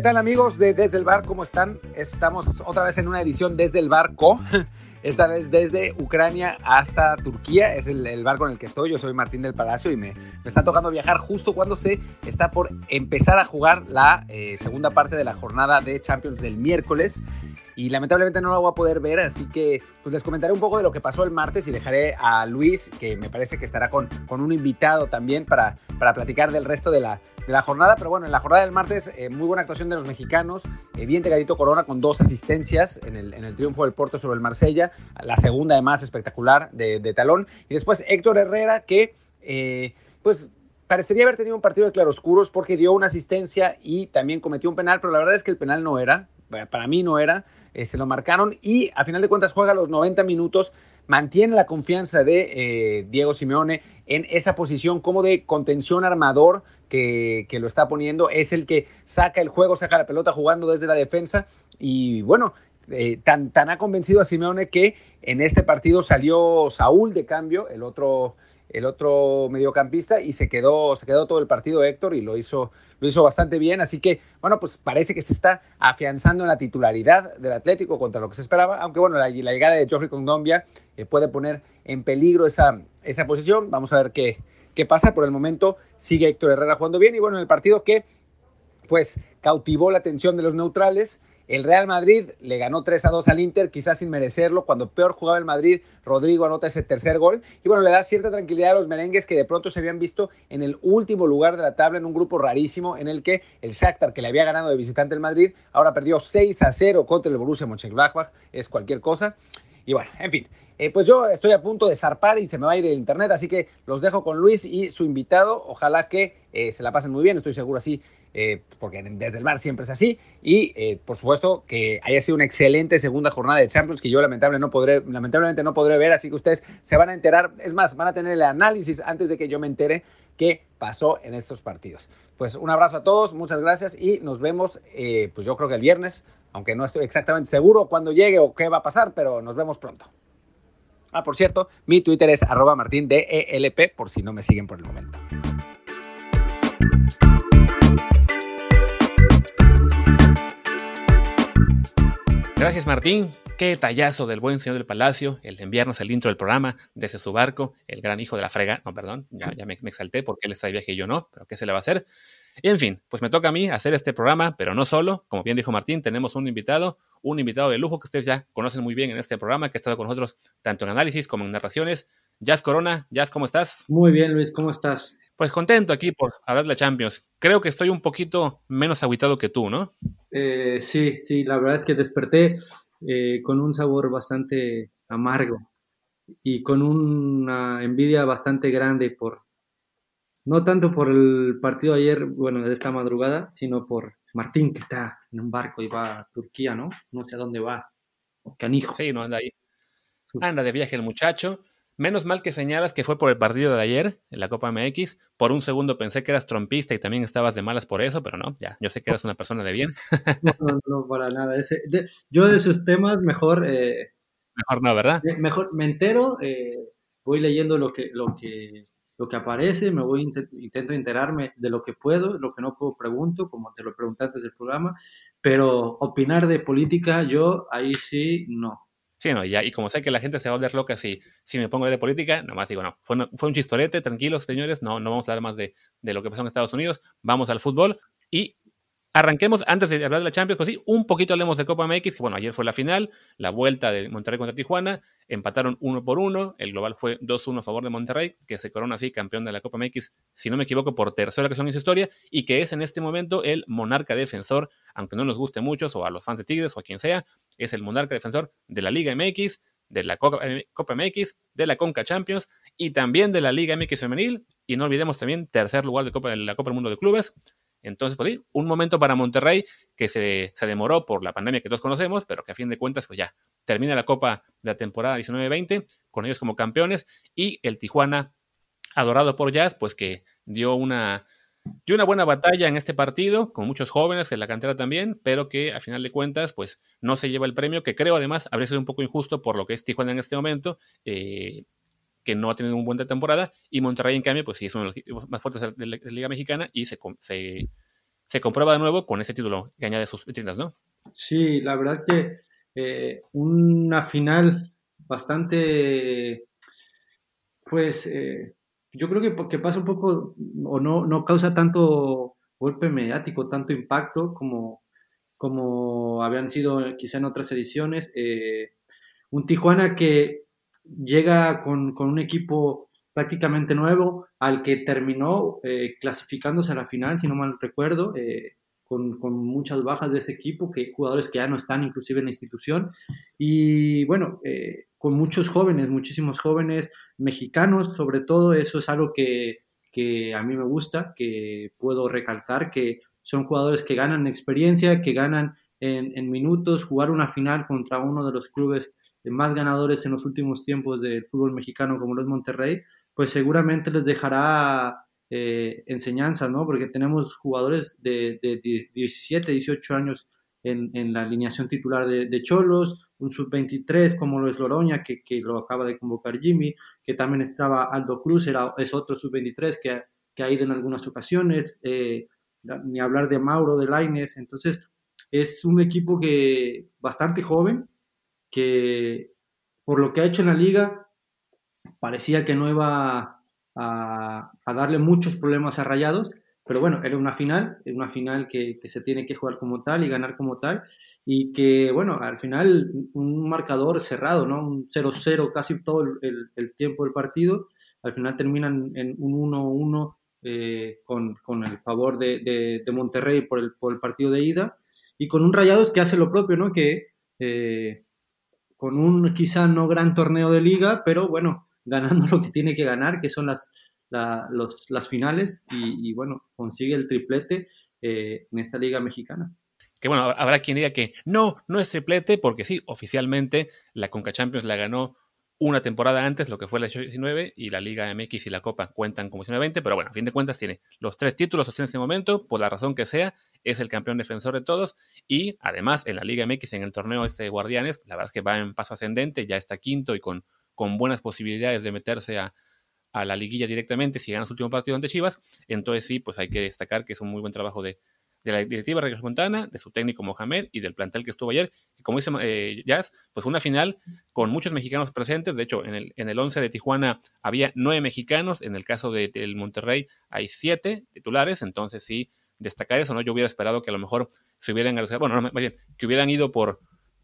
¿Qué tal amigos de Desde el Bar? ¿Cómo están? Estamos otra vez en una edición desde el barco, esta vez desde Ucrania hasta Turquía, es el, barco en el que estoy, yo soy Martín del Palacio y me, me está tocando viajar justo cuando se está por empezar a jugar la eh, segunda parte de la jornada de Champions del miércoles y lamentablemente no lo voy a poder ver, así que pues les comentaré un poco de lo que pasó el martes y dejaré a Luis, que me parece que estará con, con un invitado también para, para platicar del resto de la, de la jornada. Pero bueno, en la jornada del martes, eh, muy buena actuación de los mexicanos, eh, bien pegadito Corona con dos asistencias en el, en el triunfo del Porto sobre el Marsella, la segunda además espectacular de, de talón, y después Héctor Herrera que... Eh, pues parecería haber tenido un partido de claroscuros porque dio una asistencia y también cometió un penal, pero la verdad es que el penal no era, para mí no era, eh, se lo marcaron y a final de cuentas juega los 90 minutos, mantiene la confianza de eh, Diego Simeone en esa posición como de contención armador que, que, lo está poniendo, es el que saca el juego, saca la pelota jugando desde la defensa y bueno, eh, tan, tan ha convencido a Simeone que en este partido salió Saúl de cambio, el otro el otro mediocampista y se quedó, se quedó todo el partido Héctor y lo hizo, lo hizo bastante bien. Así que, bueno, pues parece que se está afianzando en la titularidad del Atlético contra lo que se esperaba, aunque bueno, la, llegada de Geoffrey Condombia eh, puede poner en peligro esa, esa posición. Vamos a ver qué, qué pasa. Por el momento sigue Héctor Herrera jugando bien y bueno, en el partido que pues cautivó la atención de los neutrales el Real Madrid le ganó 3 a 2 al Inter, quizás sin merecerlo. Cuando peor jugaba el Madrid, Rodrigo anota ese tercer gol. Y bueno, le da cierta tranquilidad a los merengues que de pronto se habían visto en el último lugar de la tabla en un grupo rarísimo en el que el Shakhtar, que le había ganado de visitante el Madrid, ahora perdió 6 a 0 contra el Borussia Mönchengladbach. Es cualquier cosa. Y bueno, en fin, eh, pues yo estoy a punto de zarpar y se me va a ir el internet, así que los dejo con Luis y su invitado. Ojalá que eh, se la pasen muy bien, estoy seguro así eh, porque desde el bar siempre es así. Y eh, por supuesto que haya sido una excelente segunda jornada de Champions que yo lamentablemente no, podré, ver, así que ustedes se van a enterar, es más, van a tener el análisis antes de que yo me entere qué pasó en estos partidos. Pues un abrazo a todos, muchas gracias y nos vemos, eh, pues yo creo que el viernes, aunque no estoy exactamente seguro cuándo llegue o qué va a pasar, pero nos vemos pronto. Ah, por cierto, mi Twitter es arroba martindelp por si no me siguen por el momento. Gracias Martín, qué tallazo del buen señor del palacio, el de enviarnos el intro del programa desde su barco, el gran hijo de la frega, no, perdón, ya, ya me, exalté porque él está de viaje y yo no, pero ¿qué se le va a hacer? Y en fin, pues me toca a mí hacer este programa, pero no solo, como bien dijo Martín, tenemos un invitado, un invitado de lujo que ustedes ya conocen muy bien en este programa, que ha estado con nosotros tanto en análisis como en narraciones. Jazz Corona, Jazz, ¿cómo estás? Muy bien, Luis, ¿cómo estás? Pues contento aquí por hablar de la Champions. Creo que estoy un poquito menos aguitado que tú, ¿no? Eh, sí, sí, la verdad es que desperté eh, con un sabor bastante amargo y con una envidia bastante grande por, no tanto por el partido ayer, bueno, de esta madrugada, sino por Martín, que está en un barco y va a Turquía, ¿no? No sé a dónde va. Canijo. Sí, no anda ahí. Anda de viaje el muchacho. Menos mal que señalas que fue por el partido de ayer en la Copa MX. Por un segundo pensé que eras trompista y también estabas de malas por eso, pero no, ya, yo sé que eras una persona de bien. No, no, no para nada. yo de esos temas mejor... Eh, mejor no, ¿verdad? Mejor me entero, eh, voy leyendo lo que, lo que, lo que aparece, me voy intento enterarme de lo que puedo, lo que no puedo pregunto, como te lo pregunté antes del programa, pero opinar de política yo ahí sí no. Sí, no, y como sé que la gente se va a volver loca si, si me pongo de política, nomás digo, no, fue, fue un chistorete, tranquilos, señores, no, no vamos a hablar más de, de, lo que pasó en Estados Unidos, vamos al fútbol y Arranquemos, antes de hablar de la Champions, pues sí, un poquito hablemos de Copa MX, que bueno, ayer fue la final, la vuelta de Monterrey contra Tijuana, empataron uno por uno, el global fue 2-1 a favor de Monterrey, que se corona así campeón de la Copa MX, si no me equivoco, por tercera ocasión en su historia, y que es en este momento el monarca defensor, aunque no nos guste mucho, o a los fans de Tigres o a quien sea, es el monarca defensor de la Liga MX, de la Copa, MX, de la Conca Champions y también de la Liga MX femenil, y no olvidemos también tercer lugar de, Copa, de la Copa del Mundo de Clubes, entonces, pues un momento para Monterrey que se, se, demoró por la pandemia que todos conocemos, pero que a fin de cuentas, pues ya termina la Copa de la temporada 19-20 con ellos como campeones y el Tijuana, adorado por Jazz, pues que dio una, dio una buena batalla en este partido, con muchos jóvenes en la cantera también, pero que a final de cuentas, pues no se lleva el premio, que creo además habría sido un poco injusto por lo que es Tijuana en este momento. Eh, que no ha tenido una buena temporada, y Monterrey, en cambio, pues sí es uno de los más fuertes de la Liga Mexicana y se, se, se comprueba de nuevo con ese título que añade sus vitrinas, ¿no? Sí, la verdad que eh, una final bastante, pues, eh, yo creo que, que, pasa un poco, o no, no causa tanto golpe mediático, tanto impacto como, como habían sido quizá en otras ediciones. Eh, un Tijuana que llega con, con, un equipo prácticamente nuevo, al que terminó clasificándose a la final, si no mal recuerdo, con, con, muchas bajas de ese equipo, que jugadores que ya no están inclusive en la institución, y bueno, eh, con muchos jóvenes, muchísimos jóvenes mexicanos, sobre todo, eso es algo que, que a mí me gusta, que puedo recalcar, que son jugadores que ganan experiencia, que ganan en minutos, jugar una final contra uno de los clubes más ganadores en los últimos tiempos del fútbol mexicano como lo es Monterrey, pues seguramente les dejará eh, enseñanzas, ¿no? Porque tenemos jugadores de, 17, 18 años en, la alineación titular de, Cholos, un sub-23 como lo es Loroña, que, lo acaba de convocar Jimmy, que también estaba Aldo Cruz, era, es otro sub-23 que, que, ha ido en algunas ocasiones, eh, ni hablar de Mauro, de Laines, entonces es un equipo que bastante joven, que por lo que ha hecho en la liga, parecía que no iba a, darle muchos problemas a Rayados, pero bueno, era una final, una final que, se tiene que jugar como tal y ganar como tal, y que bueno, al final un marcador cerrado, ¿no? Un 0-0 casi todo el, tiempo del partido, al final terminan en un 1-1 eh, con, el favor de, Monterrey por el, por el, partido de ida, y con un Rayados que hace lo propio, ¿no? Que eh, con un quizá no gran torneo de liga, pero bueno, ganando lo que tiene que ganar, que son las, las finales, y, bueno, consigue el triplete eh, en esta liga mexicana. Que bueno, habrá quien diga que no, no es triplete, porque sí, oficialmente la Conca Champions la ganó una temporada antes, lo que fue la 19 y la Liga MX y la Copa cuentan como 19-20, pero bueno, a fin de cuentas tiene los tres títulos en ese momento, por la razón que sea, es el campeón defensor de todos, y además en la Liga MX, en el torneo este Guardianes, la verdad es que va en paso ascendente, ya está quinto y con con buenas posibilidades de meterse a, la liguilla directamente si gana su último partido ante Chivas. Entonces sí, pues hay que destacar que es un muy buen trabajo de, la directiva Regis Montana, de su técnico Mohamed y del plantel que estuvo ayer. Y como dice eh, Jazz, pues una final con muchos mexicanos presentes. De hecho, en el, en el 11 de Tijuana había nueve mexicanos. En el caso de, del Monterrey hay siete titulares. Entonces sí, destacar eso, ¿no? Yo hubiera esperado que a lo mejor se hubieran, bueno, no, más bien, que hubieran ido por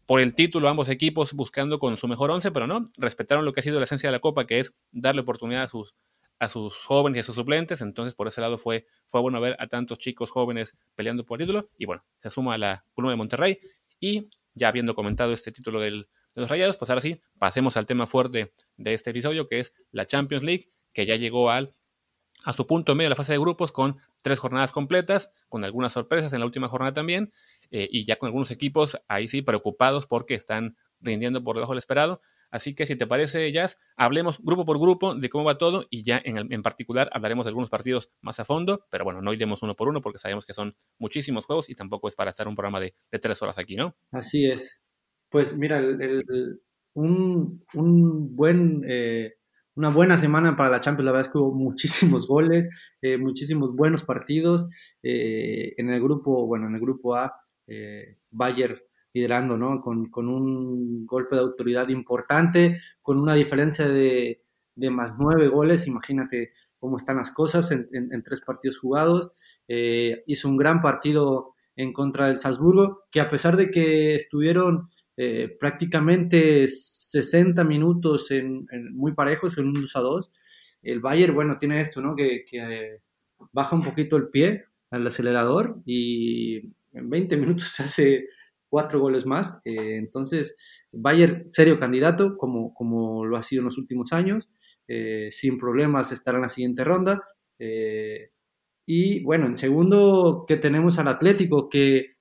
por el título ambos equipos buscando con su mejor once, pero no, respetaron lo que ha sido la esencia de la Copa, que es darle oportunidad a sus, a sus jóvenes y a sus suplentes, entonces por ese lado fue, fue bueno ver a tantos chicos jóvenes peleando por el título, y bueno, se suma a la Columna de Monterrey, y ya habiendo comentado este título del, de los Rayados, pues ahora sí, pasemos al tema fuerte de este episodio, que es la Champions League, que ya llegó al a su punto medio de la fase de grupos con tres jornadas completas, con algunas sorpresas en la última jornada también, eh, y ya con algunos equipos ahí sí preocupados porque están rindiendo por debajo del esperado. Así que si te parece, Jazz, hablemos grupo por grupo de cómo va todo y ya en, en, particular hablaremos de algunos partidos más a fondo, pero bueno, no iremos uno por uno porque sabemos que son muchísimos juegos y tampoco es para hacer un programa de, tres horas aquí, ¿no? Así es. Pues mira, un, un, buen eh, una buena semana para la Champions. La verdad es que hubo muchísimos goles, eh, muchísimos buenos partidos. Eh, en el grupo, bueno, en el grupo A, eh, Bayern liderando, ¿no? Con, un golpe de autoridad importante, con una diferencia de, más nueve goles. Imagínate cómo están las cosas en, tres partidos jugados. hizo un gran partido en contra del Salzburgo, que a pesar de que estuvieron prácticamente 60 minutos en, muy parejos, en un 2 a 2. El Bayern, bueno, tiene esto, ¿no? Que, eh, baja un poquito el pie al acelerador y en 20 minutos se hace cuatro goles más. Eh, entonces, Bayern, serio candidato, como, como lo ha sido en los últimos años. Eh, sin problemas estará en la siguiente ronda. y bueno, en segundo que tenemos al Atlético, que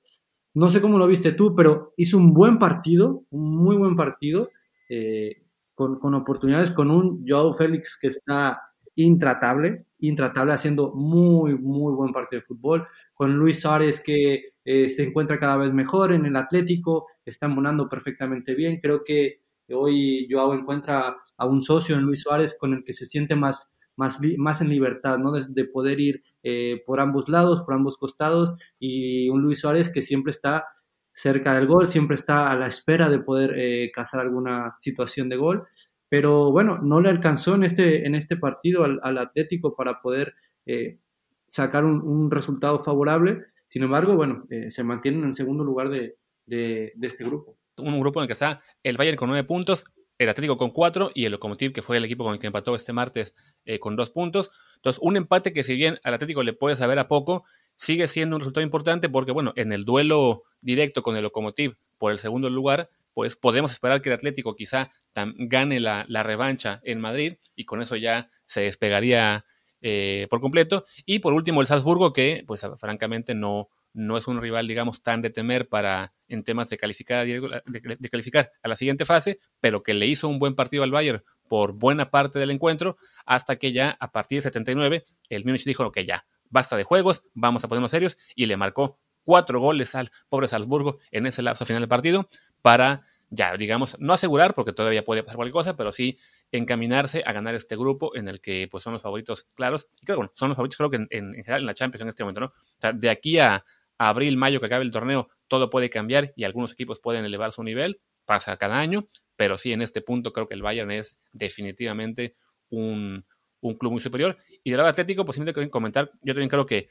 no sé cómo lo viste tú, pero hizo un buen partido, un muy buen partido. Eh, con, oportunidades, con un Joao Félix que está intratable, intratable, haciendo muy, muy buen partido de fútbol, con Luis Suárez que eh, se encuentra cada vez mejor en el Atlético, está monando perfectamente bien, creo que hoy Joao encuentra a un socio en Luis Suárez con el que se siente más, más, más en libertad, ¿no? De, poder ir eh, por ambos lados, por ambos costados, y un Luis Suárez que siempre está cerca del gol, siempre está a la espera de poder eh, cazar alguna situación de gol. Pero bueno, no le alcanzó en este, en este partido al, Atlético para poder eh, sacar un, resultado favorable. Sin embargo, bueno, se mantienen en segundo lugar de, de, este grupo. Un grupo en el que está el Bayern con nueve puntos, el Atlético con cuatro y el Lokomotiv, que fue el equipo con el que empató este martes, eh, con dos puntos. Entonces, un empate que si bien al Atlético le puede saber a poco, sigue siendo un resultado importante porque, bueno, en el duelo directo con el Lokomotiv por el segundo lugar, pues podemos esperar que el Atlético quizá gane la, revancha en Madrid y con eso ya se despegaría eh, por completo. Y por último, el Salzburgo, que pues francamente no, no es un rival, digamos, tan de temer para en temas de calificar, de, calificar a la siguiente fase, pero que le hizo un buen partido al Bayern por buena parte del encuentro, hasta que ya a partir de 79 el Múnich dijo que ya, basta de juegos, vamos a ponernos serios, y le marcó cuatro goles al pobre Salzburgo en ese lapso final del partido para ya, digamos, no asegurar, porque todavía puede pasar cualquier cosa, pero sí encaminarse a ganar este grupo en el que pues son los favoritos claros. Y claro, bueno, son los favoritos creo que en, general en la Champions en este momento, ¿no? O sea, de aquí a, abril, mayo que acabe el torneo, todo puede cambiar y algunos equipos pueden elevar su nivel, pasa cada año, pero sí en este punto creo que el Bayern es definitivamente un, club muy superior. Y del lado atlético, pues simplemente comentar, yo también creo que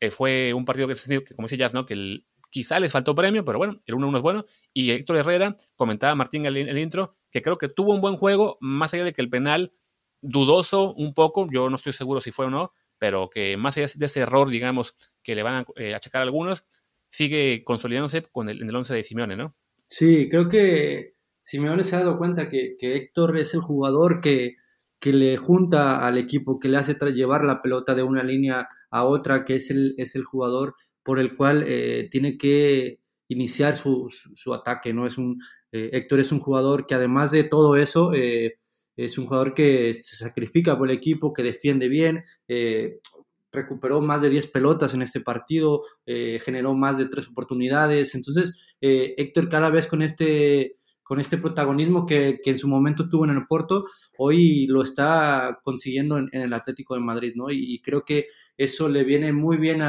eh, fue un partido que, como dice Jazz, ¿no? que quizá les faltó premio, pero bueno, el 1-1 es bueno. Y Héctor Herrera comentaba Martín en el, intro que creo que tuvo un buen juego, más allá de que el penal dudoso un poco, yo no estoy seguro si fue o no, pero que más allá de ese error, digamos, que le van a eh, achacar algunos, sigue consolidándose con el, en el 11 de Simeone, ¿no? Sí, creo que Simeone se ha dado cuenta que, Héctor es el jugador que, que, le junta al equipo, que le hace llevar la pelota de una línea a otra, que es el, es el jugador por el cual eh, tiene que iniciar su, su, ataque, ¿no? Es un, eh, Héctor es un jugador que además de todo eso, es un jugador que se sacrifica por el equipo, que defiende bien, eh, recuperó más de 10 pelotas en este partido, eh, generó más de 3 oportunidades. Entonces, eh, Héctor cada vez con este, con este protagonismo que, en su momento tuvo en el Porto, hoy lo está consiguiendo en, el Atlético de Madrid, ¿no? Y, creo que eso le viene muy bien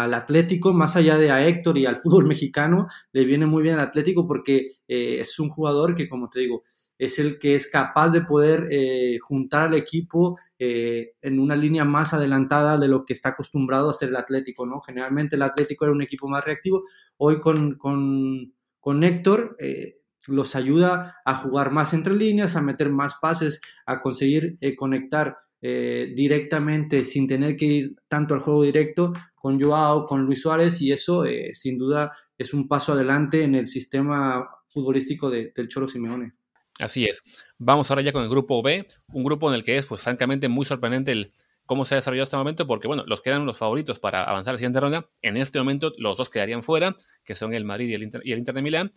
al Atlético, más allá de a Héctor y al fútbol mexicano, le viene muy bien al Atlético porque es un jugador que, como te digo, es el que es capaz de poder eh, juntar al equipo eh, en una línea más adelantada de lo que está acostumbrado a ser el Atlético, ¿no? Generalmente el Atlético era un equipo más reactivo, hoy con, con, Héctor eh, los ayuda a jugar más entre líneas, a meter más pases, a conseguir conectar directamente sin tener que ir tanto al juego directo con Joao, con Luis Suárez y eso sin duda es un paso adelante en el sistema futbolístico del Cholo Simeone. Así es. Vamos ahora ya con el grupo B, un grupo en el que es, pues francamente, muy sorprendente el cómo se ha desarrollado este momento, porque bueno, los que eran los favoritos para avanzar a la siguiente ronda, en este momento los dos quedarían fuera, que son el Madrid y el Inter, y el Inter de Milán,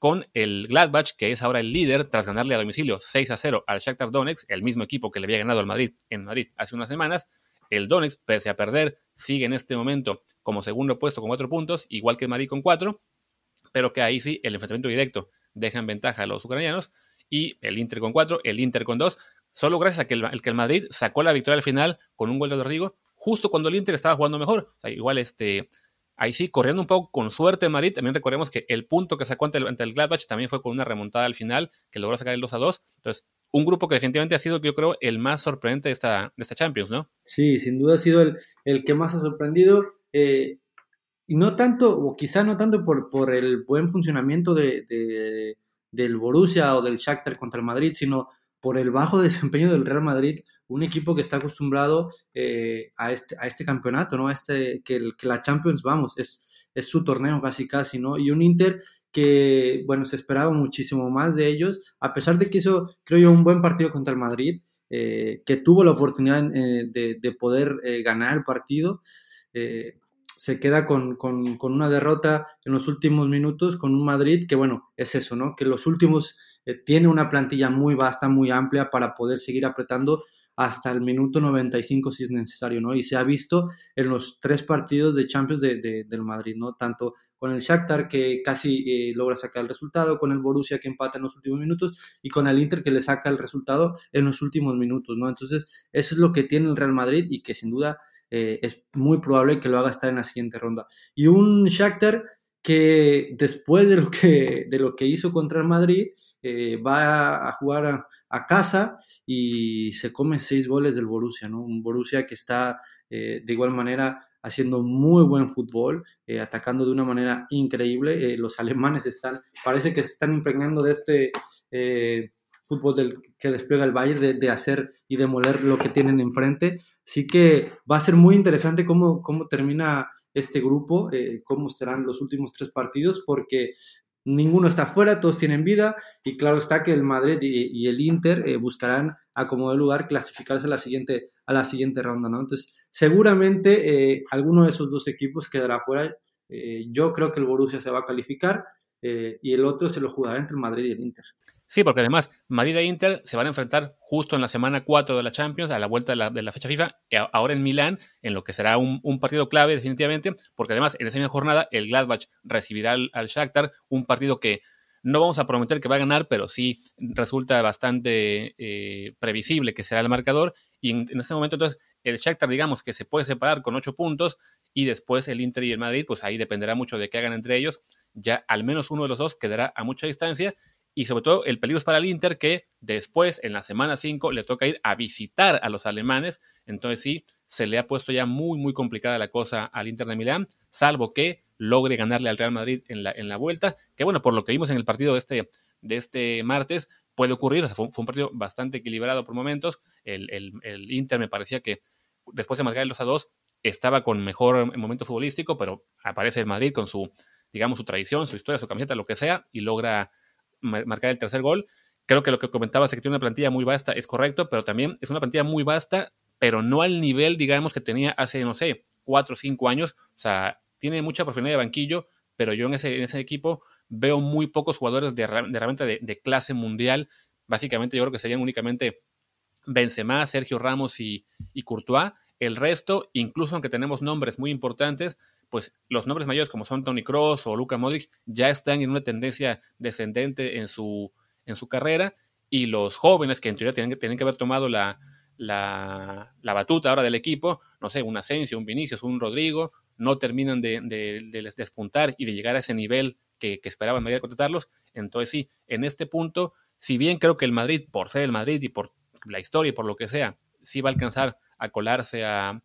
con el Gladbach, que es ahora el líder tras ganarle a domicilio 6 a 0 al Shakhtar Donetsk, el mismo equipo que le había ganado al Madrid en Madrid hace unas semanas. El Donetsk, pese a perder, sigue en este momento como segundo puesto con cuatro puntos, igual que el Madrid con cuatro, pero que ahí sí el enfrentamiento directo deja en ventaja a los ucranianos y el Inter con 4, el Inter con 2, solo gracias a que el, que el Madrid sacó la victoria al final con un gol de Rodrigo, justo cuando el Inter estaba jugando mejor. igual este, ahí sí, corriendo un poco con suerte Madrid, también recordemos que el punto que sacó ante el, ante el Gladbach también fue con una remontada al final, que logró sacar el 2 a 2. Entonces, un grupo que definitivamente ha sido, yo creo, el más sorprendente de esta, de esta Champions, ¿no? Sí, sin duda ha sido el, el que más ha sorprendido. Eh, y no tanto, o quizá no tanto por, por el buen funcionamiento de del Borussia o del Shakhtar contra el Madrid, sino por el bajo desempeño del Real Madrid, un equipo que está acostumbrado eh, a, este, a este campeonato, ¿no? A este, que, la Champions, vamos, es, es su torneo casi casi, ¿no? Y un Inter que, bueno, se esperaba muchísimo más de ellos, a pesar de que hizo, creo yo, un buen partido contra el Madrid, eh, que tuvo la oportunidad eh, de, de, poder ganar el partido se queda con, una derrota en los últimos minutos con un Madrid que, bueno, es eso, ¿no? Que los últimos tiene una plantilla muy vasta, muy amplia para poder seguir apretando hasta el minuto 95 si es necesario, ¿no? Y se ha visto en los tres partidos de Champions de, del Madrid, ¿no? Tanto con el Shakhtar que casi eh, logra sacar el resultado, con el Borussia que empata en los últimos minutos y con el Inter que le saca el resultado en los últimos minutos, ¿no? Entonces, eso es lo que tiene el Real Madrid y que sin duda eh, es muy probable que lo haga estar en la siguiente ronda. Y un Shakhtar que después de lo que, de lo que hizo contra el Madrid, eh, va a jugar a, casa y se come seis goles del Borussia. Un Borussia que está de igual manera haciendo muy buen fútbol, atacando de una manera increíble. los alemanes están, parece que se están impregnando de este fútbol que despliega el Bayern, de, hacer y demoler lo que tienen enfrente. Así que va a ser muy interesante cómo, cómo termina este grupo, eh, cómo serán los últimos tres partidos, porque ninguno está fuera, todos tienen vida y claro está que el Madrid y, el Inter eh, buscarán a como lugar clasificarse a la siguiente, a la siguiente ronda, ¿no? Entonces, seguramente eh, alguno de esos dos equipos quedará fuera. yo creo que el Borussia se va a calificar y el otro se lo jugará entre el Madrid y el Inter. Sí, porque además Madrid e Inter se van a enfrentar justo en la semana 4 de la Champions, a la vuelta de la, fecha FIFA, ahora en Milán, en lo que será un, partido clave definitivamente, porque además en esa misma jornada el Gladbach recibirá al, Shakhtar, un partido que no vamos a prometer que va a ganar, pero sí resulta bastante eh, previsible que será el marcador, y en, en, ese momento entonces el Shakhtar digamos que se puede separar con 8 puntos, y después el Inter y el Madrid, pues ahí dependerá mucho de qué hagan entre ellos, ya al menos uno de los dos quedará a mucha distancia, y sobre todo el peligro es para el Inter que después, en la semana 5, le toca ir a visitar a los alemanes. Entonces sí, se le ha puesto ya muy, muy complicada la cosa al Inter de Milán, salvo que logre ganarle al Real Madrid en la, en la vuelta. Que bueno, por lo que vimos en el partido de este, de este martes, puede ocurrir. fue, un partido bastante equilibrado por momentos. El, el, Inter me parecía que después de marcar los a dos estaba con mejor momento futbolístico, pero aparece el Madrid con su, digamos, su tradición, su historia, su camiseta, lo que sea, y logra marcar el tercer gol. Creo que lo que comentabas de que tiene una plantilla muy vasta es correcto, pero también es una plantilla muy vasta, pero no al nivel, digamos, que tenía hace, no sé, cuatro o cinco años. O sea, tiene mucha profundidad de banquillo, pero yo en ese, en ese equipo veo muy pocos jugadores de, herramienta de, clase mundial. Básicamente yo creo que serían únicamente Benzema, Sergio Ramos y, y Courtois. El resto, incluso aunque tenemos nombres muy importantes, pues los nombres mayores como son Tony Cross o Luka Modric ya están en una tendencia descendente en su, en su carrera y los jóvenes que en teoría tienen, tienen que haber tomado la, la, batuta ahora del equipo, no sé, un Asensio, un Vinicius, un Rodrigo, no terminan de, de, despuntar y de llegar a ese nivel que, que esperaban Madrid contratarlos. Entonces sí, en este punto, si bien creo que el Madrid, por ser el Madrid y por la historia y por lo que sea, sí va a alcanzar a colarse a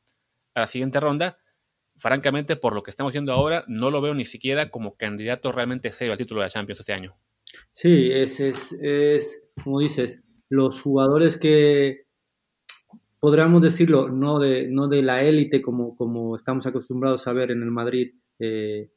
la siguiente ronda, francamente, por lo que estamos viendo ahora, no lo veo ni siquiera como candidato realmente serio al título de la Champions este año. Sí, es, es, es como dices, los jugadores que podríamos decirlo, no de, no de la élite como, como estamos acostumbrados a ver en el Madrid eh,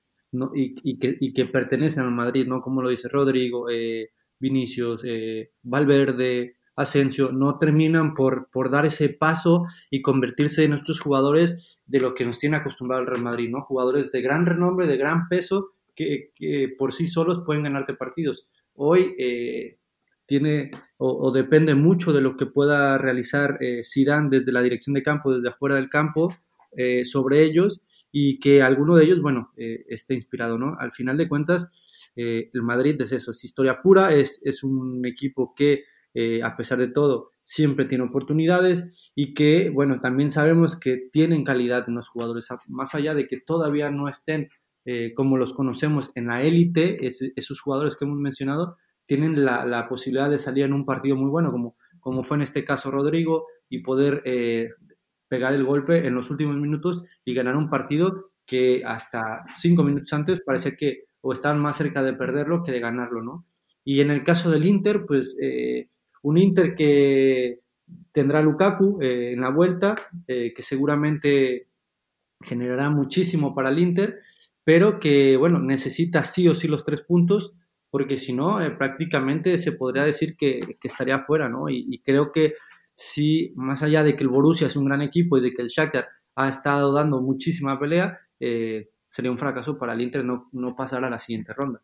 y, y, que, y, que, pertenecen al Madrid, ¿no? Como lo dice Rodrigo, eh, Vinicius, eh, Valverde, Asensio, no terminan por, por dar ese paso y convertirse en estos jugadores de lo que nos tiene acostumbrado el Real Madrid, ¿no? Jugadores de gran renombre, de gran peso, que, por sí solos pueden ganarte partidos. Hoy eh, tiene o, depende mucho de lo que pueda realizar eh, Zidane desde la dirección de campo, desde afuera del campo, eh, sobre ellos y que alguno de ellos, bueno, eh, esté inspirado, ¿no? Al final de cuentas, el Madrid es eso, es historia pura, es, es un equipo que eh, a pesar de todo, siempre tiene oportunidades y que, bueno, también sabemos que tienen calidad en los jugadores, más allá de que todavía no estén eh, como los conocemos en la élite, esos jugadores que hemos mencionado tienen la, posibilidad de salir en un partido muy bueno, como, como fue en este caso Rodrigo, y poder eh, pegar el golpe en los últimos minutos y ganar un partido que hasta cinco minutos antes parece que o estaban más cerca de perderlo que de ganarlo, ¿no? Y en el caso del Inter, pues un Inter que tendrá Lukaku eh, en la vuelta, eh, que seguramente generará muchísimo para el Inter, pero que, bueno, necesita sí o sí los tres puntos, porque si no, eh, prácticamente se podría decir que, estaría fuera, ¿no? Y, creo que sí, más allá de que el Borussia es un gran equipo y de que el Shakhtar ha estado dando muchísima pelea, sería un fracaso para el Inter no, no pasar a la siguiente ronda.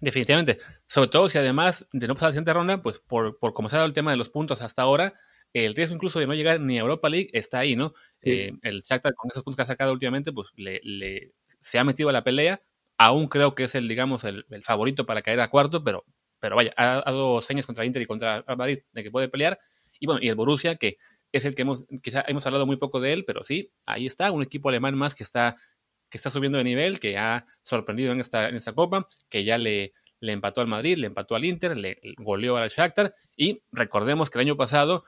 Definitivamente. Sobre todo si además de no pasar la siguiente ronda, pues por, por como se ha dado el tema de los puntos hasta ahora, el riesgo incluso de no llegar ni a Europa League está ahí, ¿no? Eh, el Shakhtar con esos puntos que ha sacado últimamente, pues le, se ha metido a la pelea. Aún creo que es el, digamos, el, favorito para caer a cuarto, pero, pero vaya, ha, dado señas contra Inter y contra Madrid de que puede pelear. Y bueno, y el Borussia, que es el que hemos, quizá hemos hablado muy poco de él, pero sí, ahí está, un equipo alemán más que está, que está subiendo de nivel, que ha sorprendido en esta, en esta copa, que ya le, le empató al Madrid, le empató al Inter, le goleó al Shakhtar y recordemos que el año pasado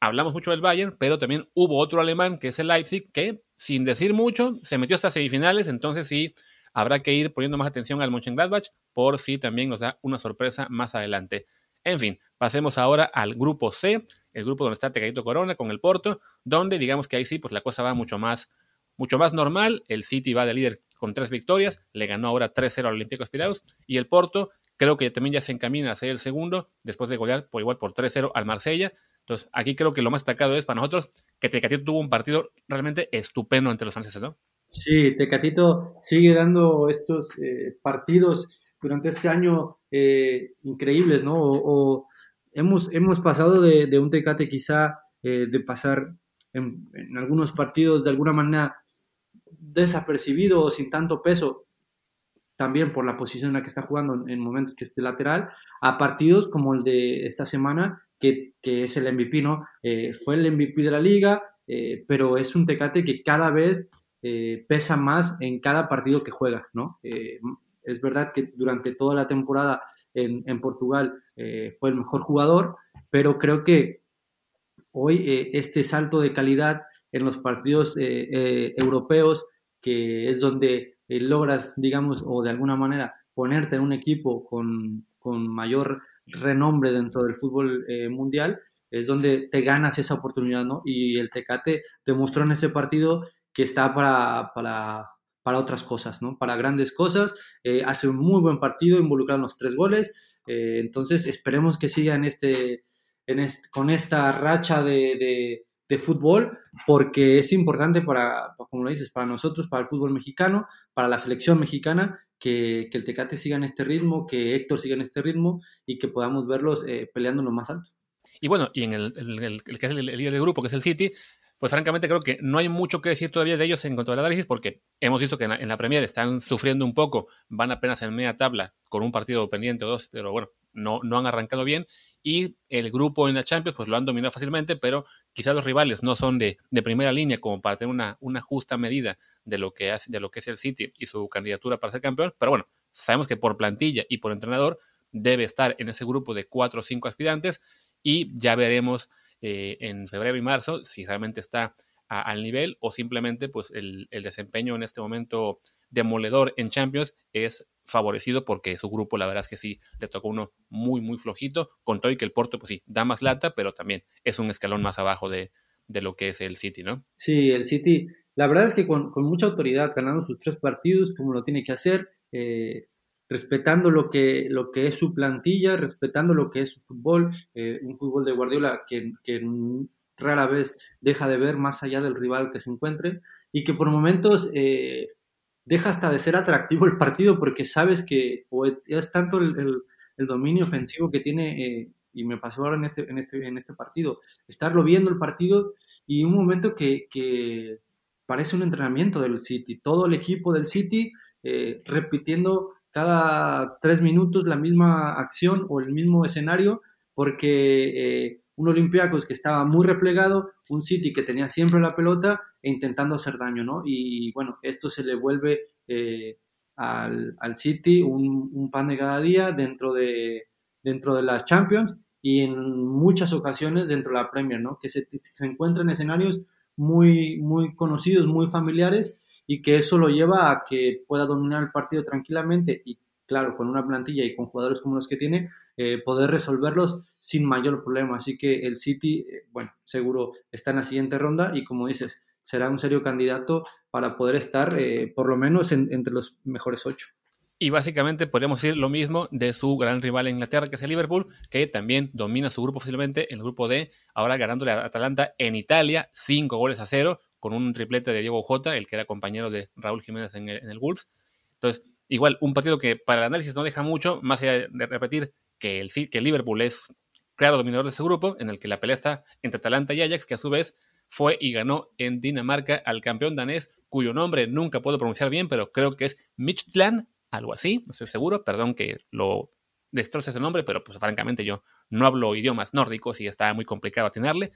hablamos mucho del Bayern, pero también hubo otro alemán que es el Leipzig que sin decir mucho se metió hasta semifinales, entonces sí habrá que ir poniendo más atención al Mönchengladbach por si también nos da una sorpresa más adelante. En fin, pasemos ahora al grupo C, el grupo donde está Tecadito Corona con el Porto, donde digamos que ahí sí, pues la cosa va mucho más, mucho más normal. El City va de líder con tres victorias, le ganó ahora 3-0 al Olympiacos Piraeus y el Porto creo que también ya se encamina a ser el segundo después de golear por igual por 3-0 al Marsella. Entonces, aquí creo que lo más destacado es para nosotros que Tecatito tuvo un partido realmente estupendo entre los franceses, ¿no? Sí, Tecatito sigue dando estos eh, partidos durante este año eh, increíbles, ¿no? O, hemos, hemos pasado de, un Tecate quizá eh, de pasar en, algunos partidos de alguna manera desapercibido o sin tanto peso, también por la posición en la que está jugando en, momentos que es de lateral, a partidos como el de esta semana, que, es el MVP, ¿no? Eh, fue el MVP de la liga, pero es un Tecate que cada vez pesa más en cada partido que juega, ¿no? Es verdad que durante toda la temporada en, Portugal eh, fue el mejor jugador, pero creo que hoy eh, este salto de calidad en los partidos eh, europeos, que es donde logras, digamos, o de alguna manera ponerte en un equipo con, con mayor renombre dentro del fútbol mundial, es donde te ganas esa oportunidad, ¿no? Y el Tecate demostró en ese partido que está para, para, para otras cosas, ¿no? Para grandes cosas. Eh, hace un muy buen partido, involucrado en los tres goles. Eh, entonces, esperemos que siga en este, en con esta racha de, fútbol, porque es importante para, como lo dices, para nosotros, para el fútbol mexicano, para la selección mexicana, que, que el Tecate siga en este ritmo, que Héctor siga en este ritmo y que podamos verlos eh, peleando en lo más alto. Y bueno, y en el, el, el que es el líder del grupo, que es el City, pues francamente creo que no hay mucho que decir todavía de ellos en cuanto al análisis, porque hemos visto que en la, Premier están sufriendo un poco, van apenas en media tabla con un partido pendiente o dos, pero bueno, no, no han arrancado bien. Y el grupo en la Champions, pues lo han dominado fácilmente, pero quizás los rivales no son de, primera línea como para tener una, justa medida de lo, que de lo que es el City y su candidatura para ser campeón. Pero bueno, sabemos que por plantilla y por entrenador debe estar en ese grupo de cuatro o cinco aspirantes y ya veremos eh, en febrero y marzo, si realmente está al nivel o simplemente pues el, desempeño en este momento demoledor en Champions es favorecido porque su grupo la verdad es que sí le tocó uno muy muy flojito con todo y que el Porto pues sí da más lata pero también es un escalón más abajo de, lo que es el City ¿no? Sí, el City la verdad es que con, mucha autoridad ganando sus tres partidos como lo tiene que hacer eh, respetando lo que, lo que es su plantilla, respetando lo que es su fútbol, eh, un fútbol de Guardiola que, que, rara vez deja de ver más allá del rival que se encuentre y que por momentos eh, deja hasta de ser atractivo el partido porque sabes que es tanto el, dominio ofensivo que tiene, eh, y me pasó ahora en este, este, en este partido, estarlo viendo el partido y un momento que, parece un entrenamiento del City, todo el equipo del City repitiendo cada tres minutos la misma acción o el mismo escenario, porque eh, un Olympiacos que estaba muy replegado, un City que tenía siempre la pelota e intentando hacer daño, ¿no? Y bueno, esto se le vuelve eh, al, City un, pan de cada día dentro de, dentro de las Champions y en muchas ocasiones dentro de la Premier, ¿no? Que se, se encuentra en escenarios muy, muy conocidos, muy familiares y que eso lo lleva a que pueda dominar el partido tranquilamente y claro, con una plantilla y con jugadores como los que tiene, eh, poder resolverlos sin mayor problema. Así que el City, eh, bueno, seguro está en la siguiente ronda y como dices, será un serio candidato para poder estar eh, por lo menos entre los mejores ocho. Y básicamente podríamos decir lo mismo de su gran rival en Inglaterra, que es el Liverpool, que también domina su grupo fácilmente, el grupo D, ahora ganándole a Atalanta en Italia, cinco goles a cero, con un triplete de Diego Jota, el que era compañero de Raúl Jiménez en el, Wolves. Entonces, igual, un partido que para el análisis no deja mucho, más allá de repetir que el, que Liverpool es claro dominador de ese grupo, en el que la pelea está entre Atalanta y Ajax, que a su vez fue y ganó en Dinamarca al campeón danés, cuyo nombre nunca puedo pronunciar bien, pero creo que es Midtjylland, algo así, no estoy seguro, perdón que lo destroce ese nombre, pero pues francamente yo no hablo idiomas nórdicos y está muy complicado atinarle.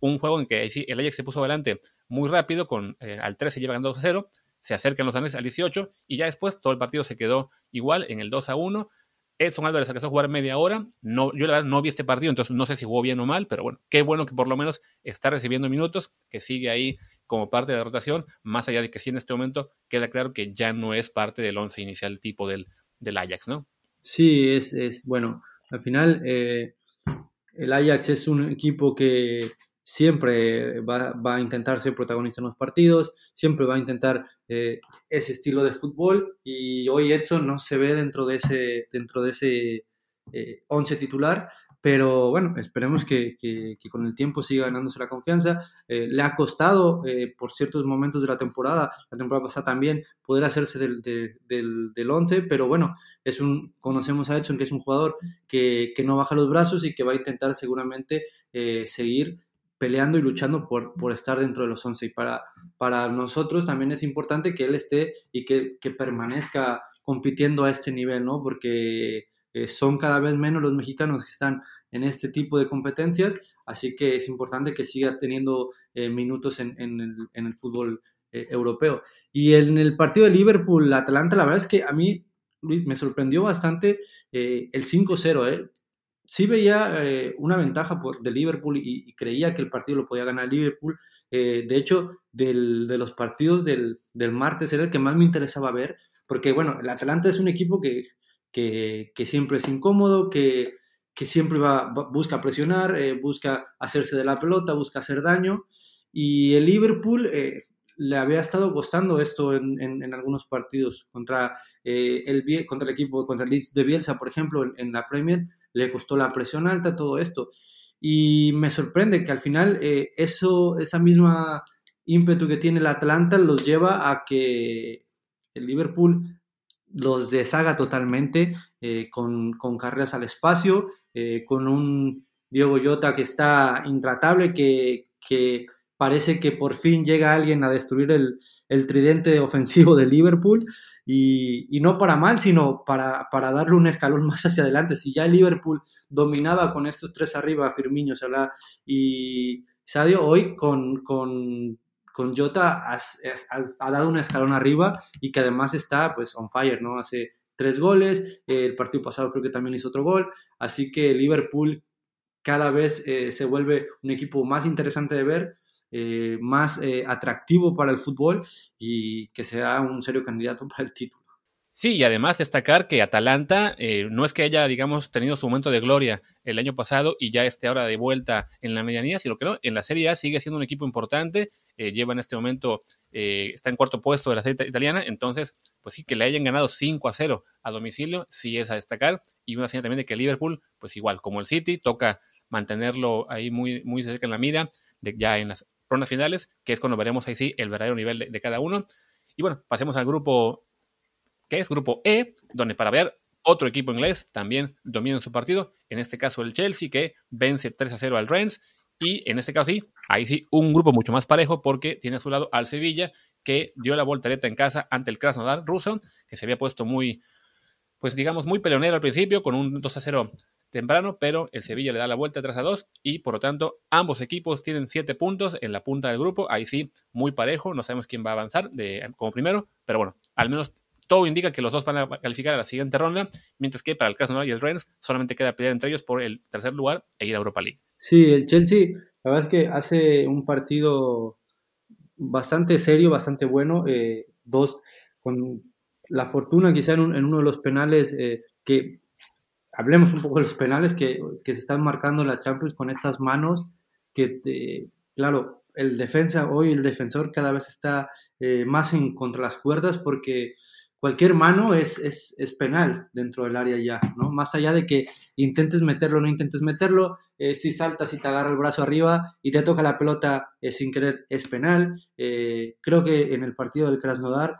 un juego en que el Ajax se puso adelante muy rápido, con eh, al 13 lleva ganando 2 a 0, se acercan los daneses al 18 y ya después todo el partido se quedó igual en el 2 a 1. Edson Álvarez alcanzó a jugar media hora. No, yo la verdad no vi este partido, entonces no sé si jugó bien o mal, pero bueno, qué bueno que por lo menos está recibiendo minutos, que sigue ahí como parte de la rotación, más allá de que sí en este momento queda claro que ya no es parte del once inicial tipo del, del Ajax, ¿no? Sí, es, es bueno, al final eh, el Ajax es un equipo que siempre va, a intentar ser protagonista en los partidos, siempre va a intentar eh, ese estilo de fútbol y hoy Edson no se ve dentro de ese, dentro de ese eh, once titular, pero bueno, esperemos que, con el tiempo siga ganándose la confianza. Eh, le ha costado por ciertos momentos de la temporada, la temporada pasada también, poder hacerse del, del, once, pero bueno, es un, conocemos a Edson que es un jugador que, que no baja los brazos y que va a intentar seguramente seguir peleando y luchando por, por estar dentro de los 11. Y para, para nosotros también es importante que él esté y que, que permanezca compitiendo a este nivel, ¿no? Porque eh, son cada vez menos los mexicanos que están en este tipo de competencias, así que es importante que siga teniendo eh, minutos en, en, el, en, el, fútbol eh, europeo. Y en el partido de Liverpool-Atalanta, la verdad es que a mí me sorprendió bastante el 5-0, ¿eh? Sí veía eh, una ventaja por, de Liverpool y, creía que el partido lo podía ganar Liverpool. Eh, de hecho, de los partidos del, martes era el que más me interesaba ver, porque bueno, el Atalanta es un equipo que, que, siempre es incómodo, que, que siempre va, busca presionar, eh, busca hacerse de la pelota, busca hacer daño. Y el Liverpool le había estado costando esto en, en, algunos partidos contra, el, contra el equipo, contra el de Bielsa, por ejemplo, en la Premier le costó la presión alta, todo esto. Y me sorprende que al final eh, eso, esa misma ímpetu que tiene el Atlanta los lleva a que el Liverpool los deshaga totalmente eh, con, con, carreras al espacio, eh, con un Diego Jota que está intratable, que parece que por fin llega alguien a destruir el, el tridente ofensivo de Liverpool y, no para mal, sino para, para, darle un escalón más hacia adelante. Si ya Liverpool dominaba con estos tres arriba, Firmino, Salah y Sadio, hoy con, con, con Jota ha dado un escalón arriba y que además está pues on fire, ¿no? Hace tres goles, el partido pasado creo que también hizo otro gol, así que Liverpool cada vez eh, se vuelve un equipo más interesante de ver, eh, más eh, atractivo para el fútbol y que sea un serio candidato para el título. Sí, y además destacar que Atalanta eh, no es que haya, digamos, tenido su momento de gloria el año pasado y ya esté ahora de vuelta en la medianía, sino que no, en la Serie A sigue siendo un equipo importante, lleva en este momento, está en cuarto puesto de la Serie italiana, entonces, pues sí, que le hayan ganado 5 a 0 a domicilio, sí es a destacar, y una señal también de que Liverpool, pues igual, como el City, toca mantenerlo ahí muy, muy cerca en la mira, ya en las rondas finales, que es cuando veremos ahí sí el verdadero nivel de, cada uno. Y bueno, pasemos al grupo, que es grupo E, donde para ver otro equipo inglés también domina su partido, en este caso el Chelsea, que vence 3 a 0 al Rennes, y en este caso sí, ahí sí, un grupo mucho más parejo porque tiene a su lado al Sevilla, que dio la voltereta en casa ante el Krasnodar ruso, que se había puesto muy, pues digamos, muy peleonero al principio, con un 2 a 0 temprano, pero el Sevilla le da la vuelta 3 a 2 y por lo tanto ambos equipos tienen 7 puntos en la punta del grupo, ahí sí, muy parejo, no sabemos quién va a avanzar como primero, pero bueno, al menos todo indica que los dos van a calificar a la siguiente ronda, mientras que para el caso y el Rennes solamente queda pelear entre ellos por el tercer lugar e ir a Europa League. Sí, el Chelsea, la verdad es que hace un partido bastante serio, bastante bueno, eh, dos, con la fortuna quizá en, uno de los penales eh, que hablemos un poco de los penales que, se están marcando en la Champions con estas manos que, claro, el defensa, hoy el defensor cada vez está eh, más en contra las cuerdas porque cualquier mano es, es, penal dentro del área ya, ¿no? Más allá de que intentes meterlo o no intentes meterlo, eh, si saltas y te agarra el brazo arriba y te toca la pelota eh, sin querer, es penal. creo que en el partido del Krasnodar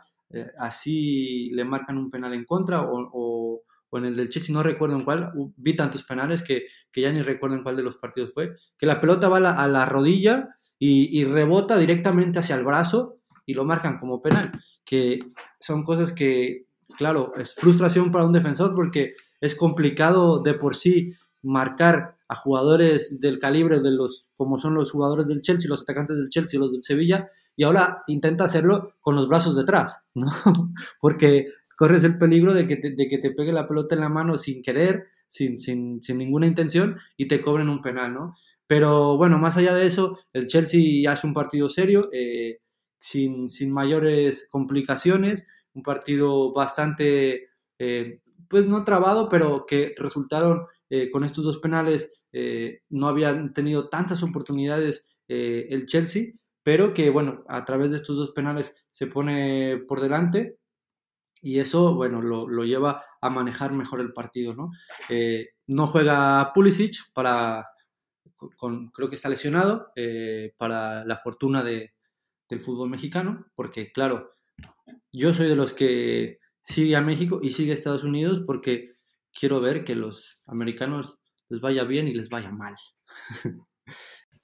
así le marcan un penal en contra o o en el del Chelsea, no recuerdo en cuál, vi tantos penales que, ya ni recuerdo en cuál de los partidos fue, que la pelota va a la, rodilla y, rebota directamente hacia el brazo y lo marcan como penal, que son cosas que, claro, es frustración para un defensor porque es complicado de por sí marcar a jugadores del calibre de los, como son los jugadores del Chelsea, los atacantes del Chelsea, los del Sevilla, y ahora intenta hacerlo con los brazos detrás, ¿no? Porque corres el peligro de que, te, de que te pegue la pelota en la mano sin querer, sin, sin, sin ninguna intención, y te cobren un penal, ¿no? Pero bueno, más allá de eso, el Chelsea hace un partido serio, eh, sin, sin, mayores complicaciones, un partido bastante, eh, pues no trabado, pero que resultaron eh, con estos dos penales, no habían tenido tantas oportunidades el Chelsea, pero que bueno, a través de estos dos penales se pone por delante y eso, bueno, lo, lo lleva a manejar mejor el partido, ¿no? no juega Pulisic para, creo que está lesionado, para la fortuna de, del fútbol mexicano, porque claro, yo soy de los que sigue a México y sigue a Estados Unidos porque quiero ver que los americanos les vaya bien y les vaya mal.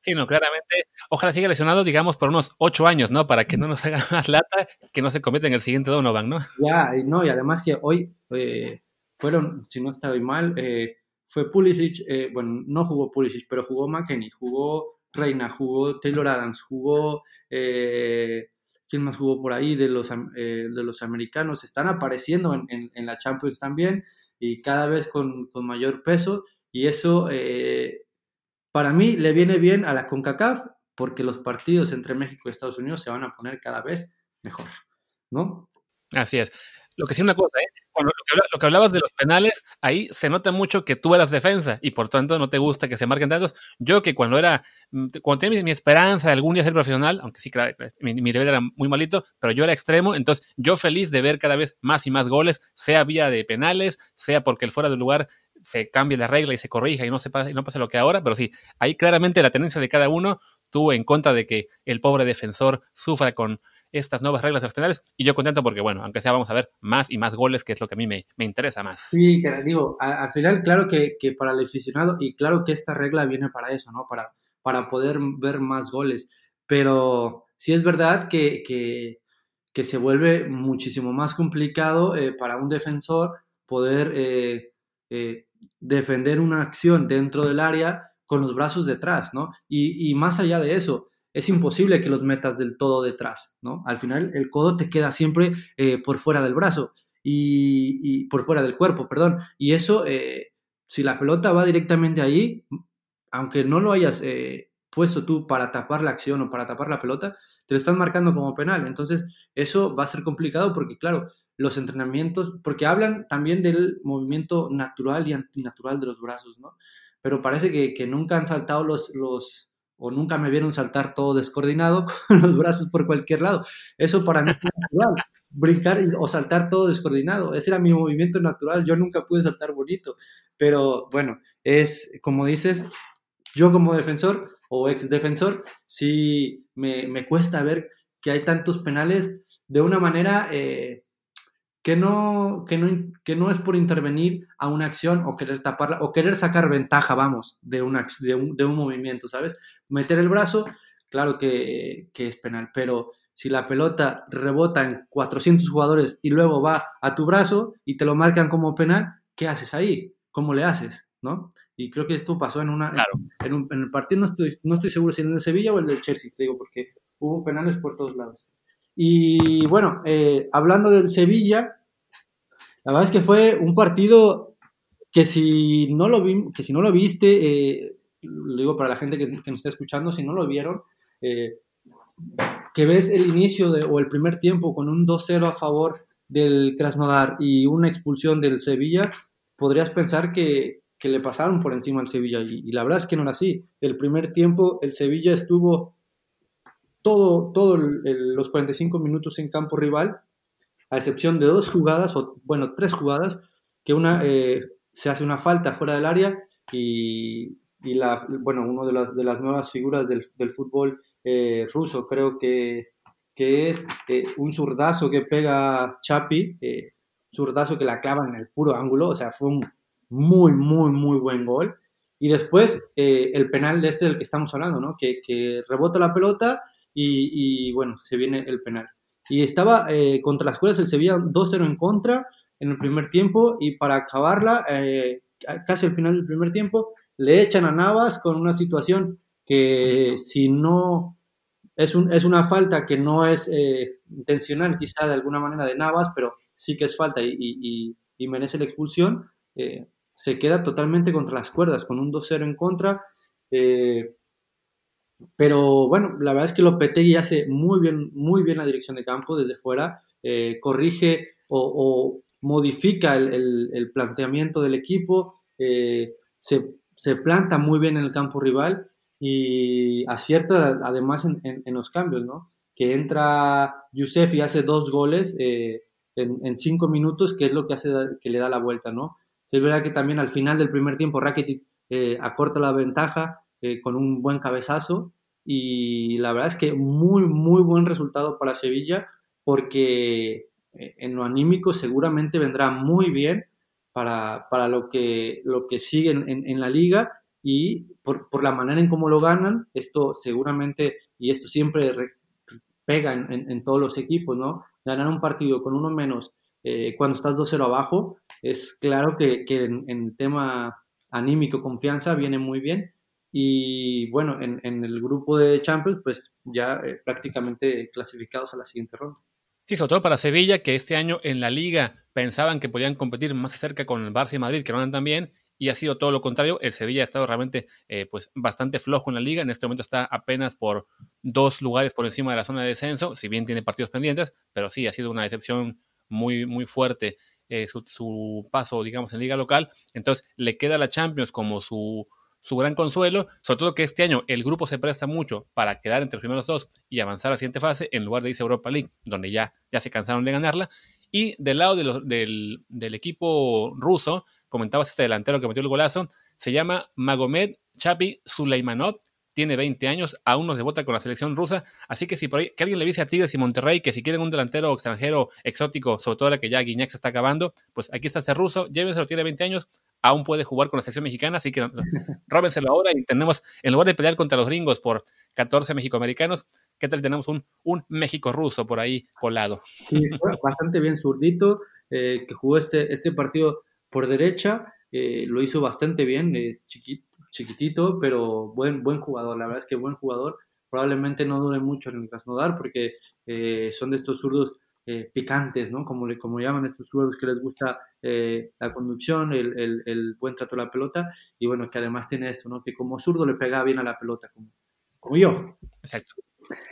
Sí, no, claramente. Ojalá siga lesionado, digamos, por unos ocho años, ¿no? Para que no nos haga más lata, que no se cometa en el siguiente Donovan, ¿no? Ya, no, y además que hoy eh, fueron, si no estoy mal, eh, fue Pulisic, eh, bueno, no jugó Pulisic, pero jugó McKenny, jugó Reina, jugó Taylor Adams, jugó eh, ¿Quién más jugó por ahí de los, eh, de los americanos? Están apareciendo en, en, la Champions también y cada vez con, con mayor peso. Y eso, eh, para mí, le viene bien a la CONCACAF porque los partidos entre México y Estados Unidos se van a poner cada vez mejor, ¿no? Así es. Lo que sí una cosa, ¿eh? Lo, que hablabas de los penales, ahí se nota mucho que tú eras defensa y por tanto no te gusta que se marquen tantos. Yo que cuando era, mm, cuando tenía mi, esperanza de algún día ser profesional, aunque sí, claro, mi, mi nivel era muy malito, pero yo era extremo, entonces yo feliz de ver cada vez más y más goles, sea vía de penales, sea porque el fuera del lugar se cambie la regla y se corrija y no, se pasa, y no pasa lo que ahora, pero sí, ahí claramente la tendencia de cada uno tuvo en contra de que el pobre defensor sufra con estas nuevas reglas de los penales y yo contento porque, bueno, aunque sea vamos a ver más y más goles, que es lo que a mí me, me interesa más. Sí, que digo, al final, claro que, que, para el aficionado, y claro que esta regla viene para eso, ¿no? Para, para poder ver más goles, pero sí es verdad que, que, que se vuelve muchísimo más complicado eh, para un defensor poder eh, eh, defender una acción dentro del área con los brazos detrás, ¿no? Y, más allá de eso, es imposible que los metas del todo detrás, ¿no? Al final el codo te queda siempre eh, por fuera del brazo y, por fuera del cuerpo, perdón. Y eso, eh, si la pelota va directamente ahí, aunque no lo hayas eh, puesto tú para tapar la acción o para tapar la pelota, te lo están marcando como penal. Entonces, eso va a ser complicado porque, claro, los entrenamientos, porque hablan también del movimiento natural y antinatural de los brazos, ¿no? Pero parece que, nunca han saltado los, los, o nunca me vieron saltar todo descoordinado con los brazos por cualquier lado. Eso para mí es natural, brincar o saltar todo descoordinado. Ese era mi movimiento natural, yo nunca pude saltar bonito. Pero bueno, es como dices, yo como defensor o ex defensor, sí me, me cuesta ver que hay tantos penales de una manera... Eh, que no, que, no, que no es por intervenir a una acción o querer taparla o querer sacar ventaja, vamos, de, una, de, un, de un movimiento, ¿sabes? Meter el brazo, claro que, que, es penal, pero si la pelota rebota en 400 jugadores y luego va a tu brazo y te lo marcan como penal, ¿qué haces ahí? ¿Cómo le haces? ¿No? Y creo que esto pasó en una claro. en, un, en, el partido, no estoy, no estoy seguro si en el Sevilla o el del Chelsea, te digo, porque hubo penales por todos lados. Y bueno, eh, hablando del Sevilla, la verdad es que fue un partido que si no lo, vi, que si no lo viste, eh, lo digo para la gente que, que, nos está escuchando, si no lo vieron, eh, que ves el inicio de, o el primer tiempo con un 2-0 a favor del Krasnodar y una expulsión del Sevilla, podrías pensar que, que le pasaron por encima al Sevilla. Y, y, la verdad es que no era así. El primer tiempo, el Sevilla estuvo todo, todo los 45 minutos en campo rival, a excepción de dos jugadas, o bueno, tres jugadas, que una eh, se hace una falta fuera del área y, y la, bueno, uno de las, de las nuevas figuras del, del fútbol eh, ruso, creo que, que es eh, un zurdazo que pega Chapi, zurdazo que la clava en el puro ángulo, o sea, fue un muy, muy, muy buen gol. Y después el penal de este del que estamos hablando, ¿no? Que, que rebota la pelota y, bueno, se viene el penal. Y estaba eh, contra las cuerdas el Sevilla 2-0 en contra en el primer tiempo y para acabarla, eh, casi al final del primer tiempo, le echan a Navas con una situación que si no es, es una falta que no es eh, intencional quizá de alguna manera de Navas, pero sí que es falta y, merece la expulsión, se queda totalmente contra las cuerdas, con un 2-0 en contra. Pero bueno, la verdad es que Lopetegui hace muy bien, muy bien la dirección de campo desde fuera, corrige o, modifica el, planteamiento del equipo, se, se planta muy bien en el campo rival y acierta además en, los cambios, ¿no? Que entra Yusef y hace dos goles eh, en, cinco minutos, que es lo que hace que le da la vuelta, ¿no? Es verdad que también al final del primer tiempo Rakitic eh, acorta la ventaja eh, con un buen cabezazo y la verdad es que muy, muy buen resultado para Sevilla porque en lo anímico seguramente vendrá muy bien para, para lo, que, lo que sigue en, en la liga y por, por, la manera en cómo lo ganan, esto seguramente, y esto siempre pega en, en, todos los equipos, ¿no? Ganar un partido con uno menos eh, cuando estás 2-0 abajo, es claro que, que en, en, tema anímico, confianza, viene muy bien. Y bueno, en, en el grupo de Champions, pues ya eh, prácticamente clasificados a la siguiente ronda. Sí, sobre todo para Sevilla, que este año en la liga pensaban que podían competir más cerca con el Barça y Madrid, que no andan tan bien, y ha sido todo lo contrario. El Sevilla ha estado realmente eh, pues bastante flojo en la liga. En este momento está apenas por dos lugares por encima de la zona de descenso, si bien tiene partidos pendientes, pero sí ha sido una decepción muy, muy fuerte eh, su, paso, digamos, en liga local. Entonces le queda la Champions como su, su gran consuelo, sobre todo que este año el grupo se presta mucho para quedar entre los primeros dos y avanzar a la siguiente fase en lugar de irse a Europa League, donde ya, ya se cansaron de ganarla. Y del lado del, del equipo ruso, comentabas este delantero que metió el golazo, se llama Magomed Chapi Suleimanov, tiene 20 años, aún no se vota con la selección rusa, así que si por ahí, que alguien le dice a Tigres y Monterrey que si quieren un delantero extranjero exótico, sobre todo ahora que ya Guiñac se está acabando, pues aquí está ese ruso, llévenselo, tiene 20 años, aún puede jugar con la selección mexicana, así que róbenselo ahora y tenemos, en lugar de pelear contra los gringos por 14 mexicoamericanos, ¿qué tal tenemos un, un México ruso por ahí colado? Sí, bastante bien zurdito, eh, que jugó este, este partido por derecha, eh, lo hizo bastante bien, es chiquitito, pero buen, buen jugador, la verdad es que buen jugador, probablemente no dure mucho en el Krasnodar porque eh, son de estos zurdos eh, picantes, ¿no? Como, como llaman estos zurdos que les gusta la conducción, el, el, buen trato a la pelota, y bueno, que además tiene esto, ¿no? Que como zurdo le pega bien a la pelota, como, como yo. Exacto.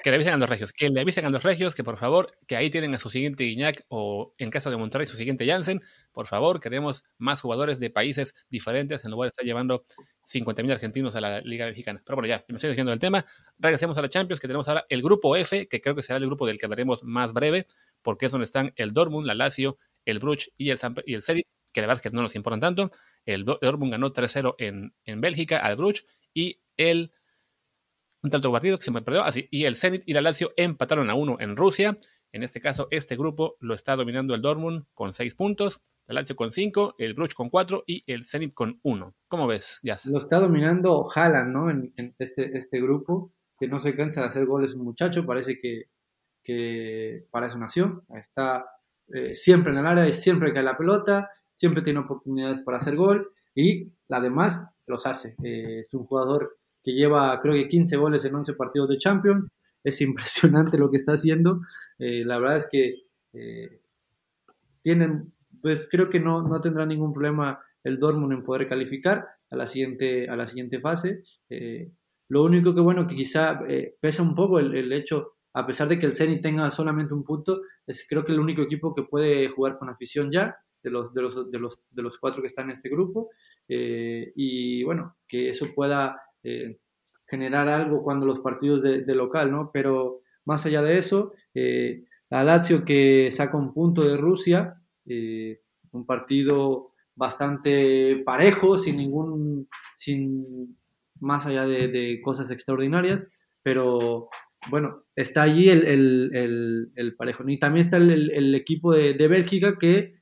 Que le avisen a los regios, que le avisen a los regios que por favor, que ahí tienen a su siguiente Guiñac o en caso de Monterrey su siguiente Jansen. Por favor, queremos más jugadores de países diferentes en lugar de estar llevando 50.000 argentinos a la Liga Mexicana. Pero bueno, ya, me estoy diciendo del tema. Regresemos a la Champions, que tenemos ahora el grupo F, que creo que será el grupo del que hablaremos más breve, porque es donde están el Dortmund, la Lazio, el Bruch y el, y el Zenit, que es que no nos importan tanto. El Dortmund ganó 3-0 en, en Bélgica al Bruch y el un tanto partido que se me perdió. Así, y el Zenit y la Lazio empataron a uno en Rusia. En este caso, este grupo lo está dominando el Dortmund con seis puntos, la Lazio con cinco, el Bruch con cuatro y el Zenit con uno. ¿Cómo ves, ya Lo está dominando Haaland, ¿no? En, este, este grupo, que no se cansa de hacer goles un muchacho, parece que, que para eso nació. Está eh, siempre en el área siempre cae la pelota, siempre tiene oportunidades para hacer gol y además los hace. Eh, es un jugador que lleva creo que 15 goles en 11 partidos de Champions. Es impresionante lo que está haciendo. Eh, la verdad es que tienen, pues creo que no, no tendrá ningún problema el Dortmund en poder calificar a la siguiente, a la siguiente fase. Lo único que bueno, que quizá pesa un poco el, hecho, a pesar de que el Zenit tenga solamente un punto, es creo que el único equipo que puede jugar con afición ya, de los, de los, de los, de los cuatro que están en este grupo. y bueno, que eso pueda eh, generar algo cuando los partidos de, local, ¿no? Pero más allá de eso, eh, la Lazio que saca un punto de Rusia, eh, un partido bastante parejo, sin ningún, sin más allá de, cosas extraordinarias, pero bueno, está allí el, parejo. Y también está el, equipo de, Bélgica que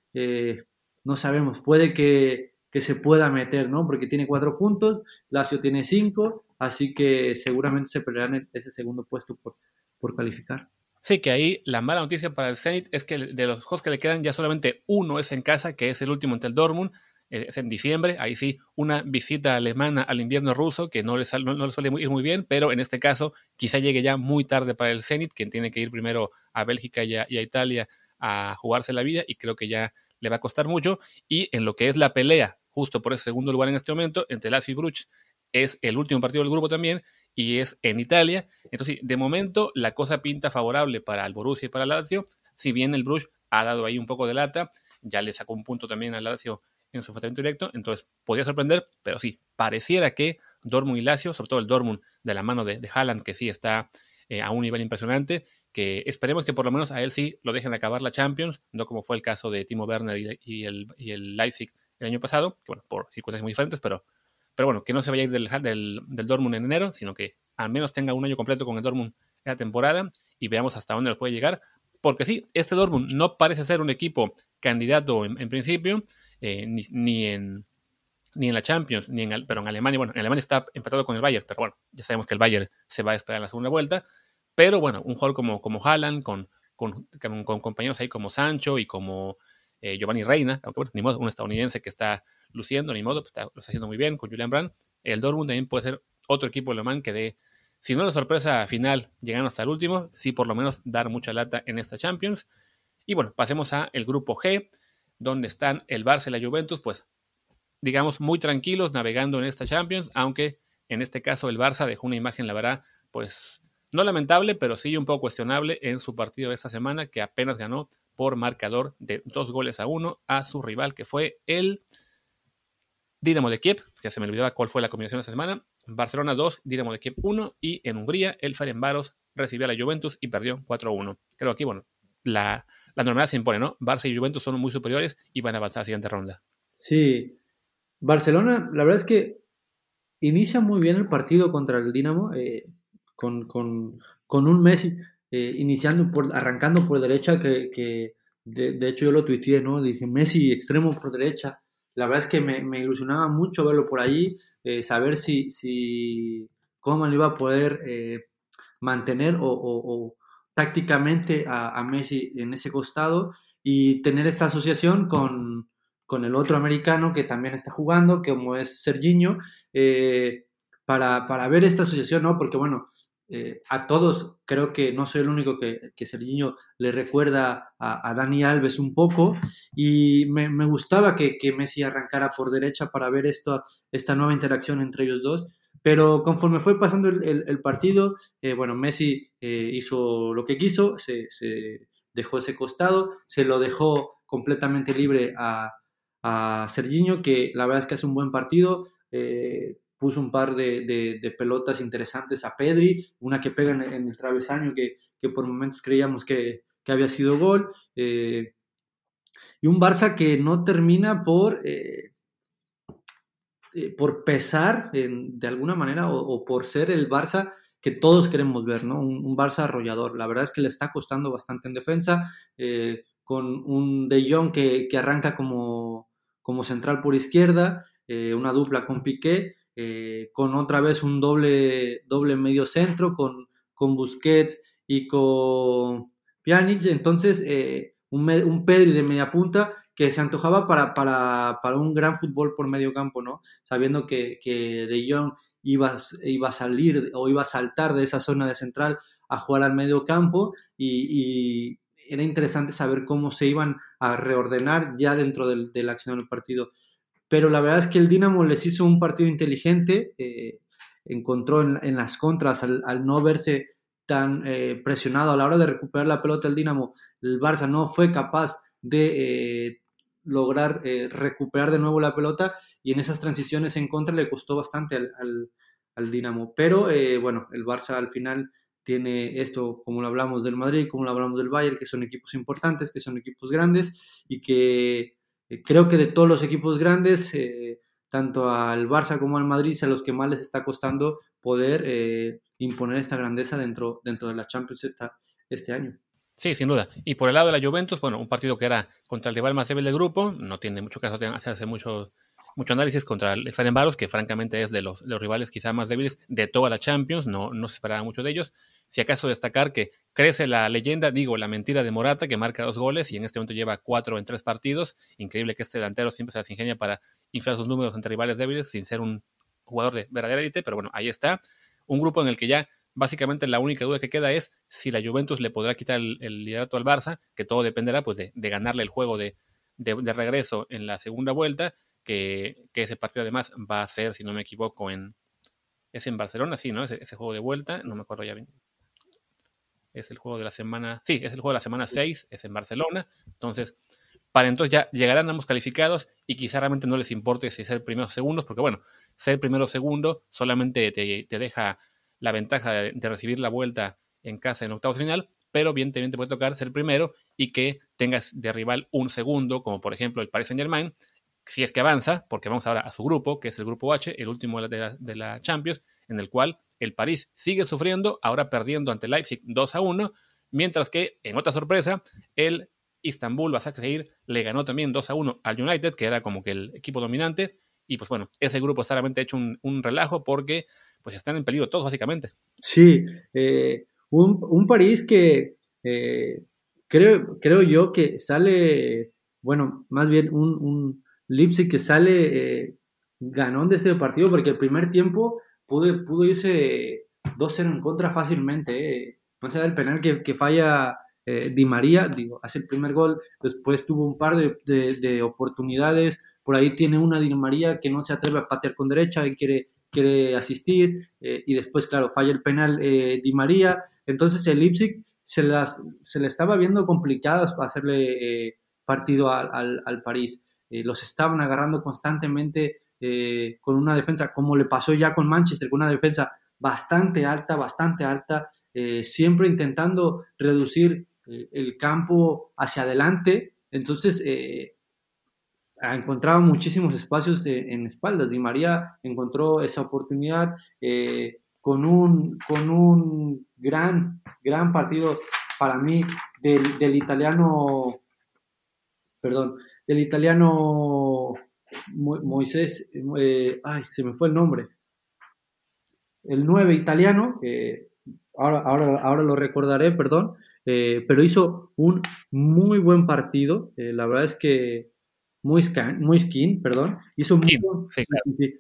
no sabemos, puede que que se pueda meter, ¿no? Porque tiene cuatro puntos, Lazio tiene cinco, así que seguramente se pelearán ese segundo puesto por, por calificar. Sí, que ahí la mala noticia para el Zenit es que de los juegos que le quedan ya solamente uno es en casa, que es el último ante el Dortmund. Es en diciembre, ahí sí, una visita alemana al invierno ruso que no le, no, suele ir muy bien, pero en este caso quizá llegue ya muy tarde para el Zenit, quien tiene que ir primero a Bélgica y a, Italia a jugarse la vida y creo que ya le va a costar mucho. Y en lo que es la pelea, justo por ese segundo lugar en este momento, entre Lazio y Bruch, es el último partido del grupo también y es en Italia. Entonces, de momento la cosa pinta favorable para el Borussia y para el Lazio, si bien el Bruch ha dado ahí un poco de lata, ya le sacó un punto también al Lazio en su enfrentamiento directo, entonces podría sorprender, pero sí, pareciera que Dortmund y Lazio, sobre todo el Dortmund de la mano de, de Haaland, que sí está eh, a un nivel impresionante, que esperemos que por lo menos a él sí lo dejen acabar la Champions, no como fue el caso de Timo Werner y, el, y el, Leipzig el año pasado, bueno, por circunstancias muy diferentes, pero, pero bueno, que no se vaya a ir del, del, del Dortmund en enero, sino que al menos tenga un año completo con el Dortmund en la temporada y veamos hasta dónde puede llegar, porque sí, este Dortmund no parece ser un equipo candidato en principio, eh, ni, en, ni en la Champions, ni en, pero en Alemania, bueno, en Alemania está empatado con el Bayern, pero bueno, ya sabemos que el Bayern se va a esperar la segunda vuelta, pero bueno, un jugador como, como Haaland, con, con, con, compañeros ahí como Sancho y como eh, Giovanni Reina, aunque bueno, ni modo, un estadounidense que está luciendo, ni modo, pues está, lo está haciendo muy bien con Julian Brand, el Dortmund también puede ser otro equipo alemán que dé, si no la sorpresa final, llegando hasta el último, sí por lo menos dar mucha lata en esta Champions. Y bueno, pasemos a el grupo G, donde están el Barça y la Juventus, pues digamos muy tranquilos navegando en esta Champions, aunque en este caso el Barça dejó una imagen, la verdad, pues no lamentable, pero sí un poco cuestionable en su partido de esta semana, que apenas ganó por marcador de dos goles a uno a su rival, que fue el Dinamo de Kiev, que se me olvidaba cuál fue la combinación de esta semana. Barcelona 2, Dinamo de Kiev 1 y en Hungría el Ferencváros recibió a la Juventus y perdió 4-1. Creo que aquí, bueno, la, la normalidad se impone, ¿no? Barça y Juventus son muy superiores y van a avanzar a la siguiente ronda. Sí, Barcelona, la verdad es que inicia muy bien el partido contra el Dinamo, eh, con, un Messi eh, iniciando, por, arrancando por derecha, que, de, hecho yo lo tuiteé, ¿no? Dije, Messi extremo por derecha. La verdad es que me, ilusionaba mucho verlo por allí, eh, saber si, si cómo iba a poder mantener o tácticamente a, Messi en ese costado y tener esta asociación con, el otro americano que también está jugando, como es Serginho, eh, para, ver esta asociación, ¿no? Porque bueno, eh, a todos creo que no soy el único que, que Serginho le recuerda a, Dani Alves un poco y me, gustaba que, que, Messi arrancara por derecha para ver esta nueva interacción entre ellos dos pero conforme fue pasando el, partido, eh, bueno, Messi eh, hizo lo que quiso, se, dejó ese costado, se lo dejó completamente libre a, a Serginho, que la verdad es que hace un buen partido. Eh, puso un par de, pelotas interesantes a Pedri, una que pega en, el travesaño que, por momentos creíamos que, había sido gol. y un Barça que no termina por por pesar de alguna manera o, por ser el Barça que todos queremos ver, ¿no? Un, Barça arrollador. La verdad es que le está costando bastante en defensa, eh, con un De Jong que, arranca como, como, central por izquierda, eh, una dupla con Piqué, con otra vez un doble, doble medio centro, con, con Busquets y con Pjanic. Entonces, un, un Pedri de media punta que se antojaba para, para, un gran fútbol por medio campo, ¿no? Sabiendo que, que De Jong iba, iba a salir o iba a saltar de esa zona de central a jugar al medio campo y, era interesante saber cómo se iban a reordenar ya dentro del, de la acción del partido. Pero la verdad es que el Dinamo les hizo un partido inteligente, eh, encontró en, las contras al, no verse tan eh, presionado a la hora de recuperar la pelota el Dinamo, el Barça no fue capaz de eh, lograr eh, recuperar de nuevo la pelota y en esas transiciones en contra le costó bastante al, al, Dinamo. Pero eh, bueno, el Barça al final tiene esto, como lo hablamos del Madrid, como lo hablamos del Bayern, que son equipos importantes, que son equipos grandes y que eh, creo que de todos los equipos grandes, tanto al Barça como al Madrid, a los que más les está costando poder imponer esta grandeza dentro, dentro de la Champions esta, este año. Sí, sin duda. Y por el lado de la Juventus, bueno, un partido que era contra el rival más débil del grupo, no tiene mucho caso hacerse mucho, mucho análisis contra el Ferencváros, que francamente es de los, los, rivales quizá más débiles de toda la Champions, no, no se esperaba mucho de ellos. Si acaso destacar que crece la leyenda, digo, la mentira de Morata, que marca dos goles y en este momento lleva cuatro en tres partidos. Increíble que este delantero siempre se las ingenia para inflar sus números entre rivales débiles sin ser un jugador de verdadera élite, pero bueno, ahí está. Un grupo en el que ya básicamente la única duda que queda es si la Juventus le podrá quitar el, liderato al Barça, que todo dependerá pues de, ganarle el juego de, regreso en la segunda vuelta, que, ese partido además va a ser, si no me equivoco, en es en Barcelona, sí, ¿no? Ese, juego de vuelta, no me acuerdo ya bien. Es el juego de la semana, sí, es el juego de la semana 6, es en Barcelona. Entonces, para entonces ya llegarán ambos calificados y quizá realmente no les importe si ser primeros o segundos, porque bueno, ser primero o segundo solamente te, deja la ventaja de, recibir la vuelta en casa en octavos final, pero bien te, puede tocar ser primero y que tengas de rival un segundo, como por ejemplo el Paris Saint Germain, si es que avanza, porque vamos ahora a su grupo, que es el grupo H, el último de la, de la Champions, en el cual el París sigue sufriendo, ahora perdiendo ante Leipzig 2 a 1, mientras que, en otra sorpresa, el Istanbul seguir le ganó también 2 a 1 al United, que era como que el equipo dominante. Y pues bueno, ese grupo está realmente hecho un, relajo porque pues están en peligro todos básicamente. Sí, eh, un, París que eh, creo, creo yo que sale, bueno, más bien un, un Leipzig que sale eh, ganón de este partido porque el primer tiempo pudo, pudo irse 2-0 en contra fácilmente. No sé, el penal que, falla eh, Di María, digo, hace el primer gol, después tuvo un par de, oportunidades, por ahí tiene una Di María que no se atreve a patear con derecha y quiere, quiere asistir, eh, y después, claro, falla el penal eh, Di María, entonces el Leipzig se, las, se le estaba viendo complicadas para hacerle partido al, al, París, los estaban agarrando constantemente con una defensa, como le pasó ya con Manchester, con una defensa bastante alta, bastante alta, siempre intentando reducir eh, el campo hacia adelante. Entonces, eh, ha encontrado muchísimos espacios en espaldas. Di María encontró esa oportunidad eh, con, un, con un gran, gran partido para mí del, italiano, perdón, del italiano Moisés, ay, se me fue el nombre, el 9 italiano, ahora, ahora, ahora lo recordaré, perdón, eh, pero hizo un muy buen partido. Eh, la verdad es que muy, skin, perdón, hizo muy,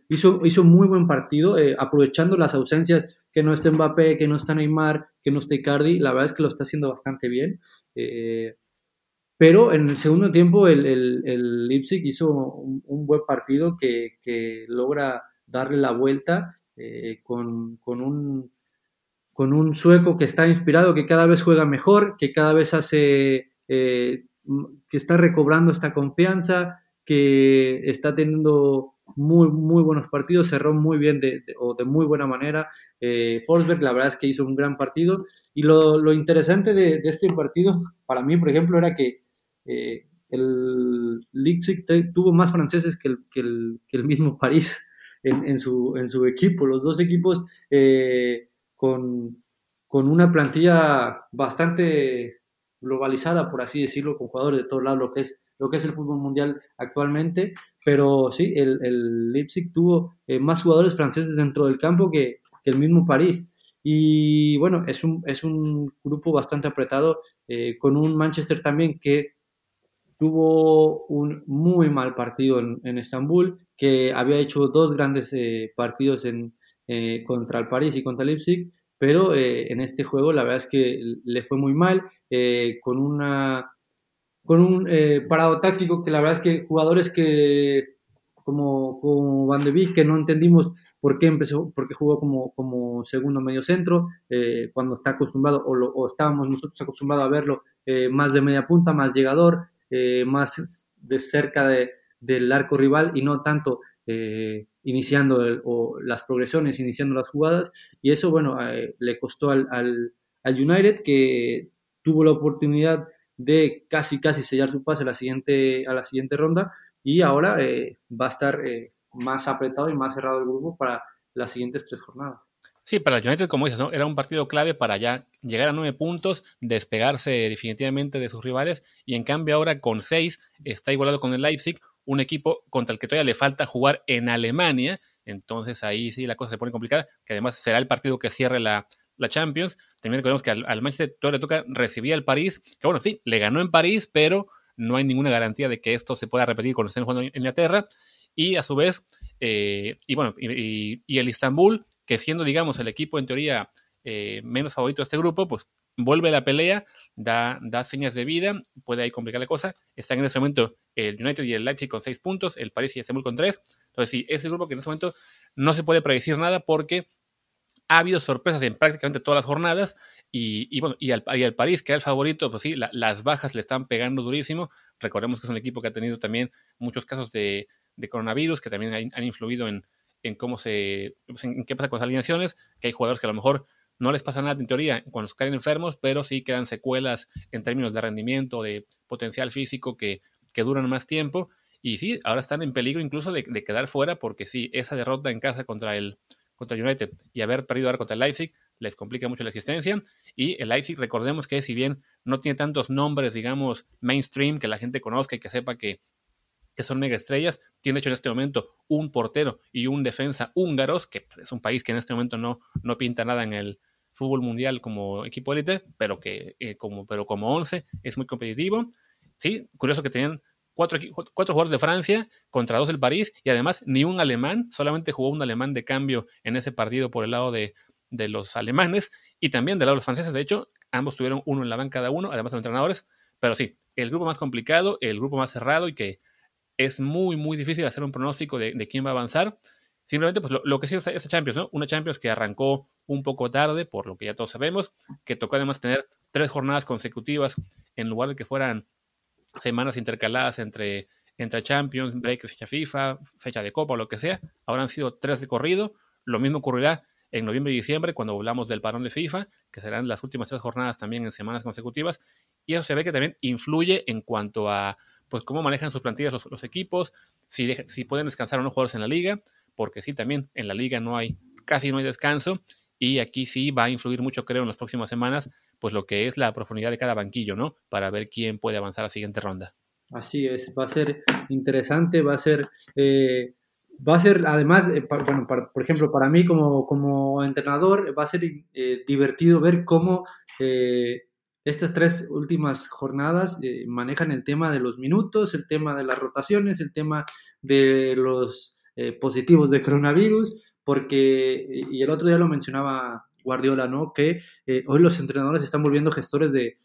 hizo, hizo muy buen partido, eh, aprovechando las ausencias, que no está Mbappé, que no está Neymar, que no está Icardi, la verdad es que lo está haciendo bastante bien. pero en el segundo tiempo el, el, el Leipzig hizo un, buen partido que, que, logra darle la vuelta con, con un con un sueco que está inspirado, que cada vez juega mejor, que cada vez hace, eh, que está recobrando esta confianza, que está teniendo muy, muy buenos partidos, cerró muy bien de, o de muy buena manera. Eh, Forsberg, la verdad es que hizo un gran partido. Y lo, interesante de, este partido, para mí, por ejemplo, era que eh, el Leipzig tuvo más franceses que el, que el, mismo París en, su, en su equipo. Los dos equipos eh, con, con una plantilla bastante globalizada, por así decirlo, con jugadores de todos lados, lo que es, lo que es el fútbol mundial actualmente. Pero sí, el, el Leipzig tuvo eh, más jugadores franceses dentro del campo que, el mismo París. Y bueno, es un, es un grupo bastante apretado, eh, con un Manchester también que tuvo un muy mal partido en, Estambul, que había hecho dos grandes eh, partidos en, eh, contra el París y contra el Leipzig, pero eh, en este juego la verdad es que le fue muy mal, eh, con una con un parado táctico que la verdad es que jugadores que como, Van de Beek, que no entendimos por qué empezó, por qué jugó como, segundo medio centro, cuando está acostumbrado, o, o, estábamos nosotros acostumbrados a verlo más de media punta, más llegador, más de cerca de, del arco rival y no tanto eh, iniciando o las progresiones, iniciando las jugadas, y eso, bueno, eh, le costó al, al, United que tuvo la oportunidad de casi, casi sellar su pase a la siguiente, a la siguiente ronda, y ahora eh, va a estar más apretado y más cerrado el grupo para las siguientes tres jornadas. Sí, para el United, como dices, ¿no? era un partido clave para ya llegar a nueve puntos, despegarse definitivamente de sus rivales, y en cambio ahora con seis está igualado con el Leipzig, un equipo contra el que todavía le falta jugar en Alemania. Entonces ahí sí la cosa se pone complicada, que además será el partido que cierre la, Champions. También recordemos que al, Manchester todavía le toca recibir al París, que bueno, sí, le ganó en París, pero no hay ninguna garantía de que esto se pueda repetir cuando estén jugando en Inglaterra. Y a su vez, eh, y bueno, y, el Istanbul, que siendo, digamos, el equipo en teoría eh, menos favorito de este grupo, pues vuelve a la pelea, da, da señas de vida, puede ahí complicar la cosa. Están en ese momento el United y el Leipzig con seis puntos, el París y el Istanbul con tres. Entonces, sí, ese grupo que en ese momento no se puede predecir nada porque ha habido sorpresas en prácticamente todas las jornadas y, bueno, y al, París, que era el favorito, pues sí, las bajas le están pegando durísimo. Recordemos que es un equipo que ha tenido también muchos casos de, coronavirus que también han, influido en, cómo se, pues, en qué pasa con las alineaciones, que hay jugadores que a lo mejor no les pasa nada en teoría cuando caen enfermos, pero sí quedan secuelas en términos de rendimiento, de potencial físico que, que duran más tiempo. Y sí, ahora están en peligro incluso de, quedar fuera porque sí, esa derrota en casa contra el, contra United y haber perdido ahora contra el Leipzig les complica mucho la existencia. Y el Leipzig, recordemos que si bien no tiene tantos nombres, digamos, mainstream, que la gente conozca y que sepa que, que son mega estrellas, tiene hecho en este momento un portero y un defensa húngaros, que es un país que en este momento no, no pinta nada en el fútbol mundial como equipo élite, pero que eh, como, pero como 11 es muy competitivo. Sí, curioso que tenían cuatro, cuatro jugadores de Francia contra dos del París y además ni un alemán, solamente jugó un alemán de cambio en ese partido por el lado de, los alemanes y también del lado de los franceses. De hecho, ambos tuvieron uno en la banca cada uno, además de los entrenadores. Pero sí, el grupo más complicado, el grupo más cerrado y que es muy, muy difícil hacer un pronóstico de, quién va a avanzar. Simplemente, pues lo, que sí es esa Champions, ¿no? Una Champions que arrancó un poco tarde, por lo que ya todos sabemos, que tocó además tener tres jornadas consecutivas en lugar de que fueran semanas intercaladas entre, entre Champions, break, fecha FIFA, fecha de Copa o lo que sea. Ahora han sido tres de corrido. Lo mismo ocurrirá en noviembre y diciembre cuando hablamos del parón de FIFA, que serán las últimas tres jornadas también en semanas consecutivas. Y eso se ve que también influye en cuanto a pues cómo manejan sus plantillas los, equipos, si, si pueden descansar o no jugadores en la liga, porque sí, también en la liga no hay, casi no hay descanso. Y aquí sí va a influir mucho, creo, en las próximas semanas pues lo que es la profundidad de cada banquillo, ¿no? Para ver quién puede avanzar a la siguiente ronda. Así es, va a ser interesante, va a ser, eh, va a ser además, eh, bueno, por ejemplo, para mí como, como entrenador, va a ser eh, divertido ver cómo estas tres últimas jornadas manejan el tema de los minutos, el tema de las rotaciones, el tema de los positivos de coronavirus, porque, y el otro día lo mencionaba Guardiola, ¿no? Que eh, hoy los entrenadores están volviendo gestores de,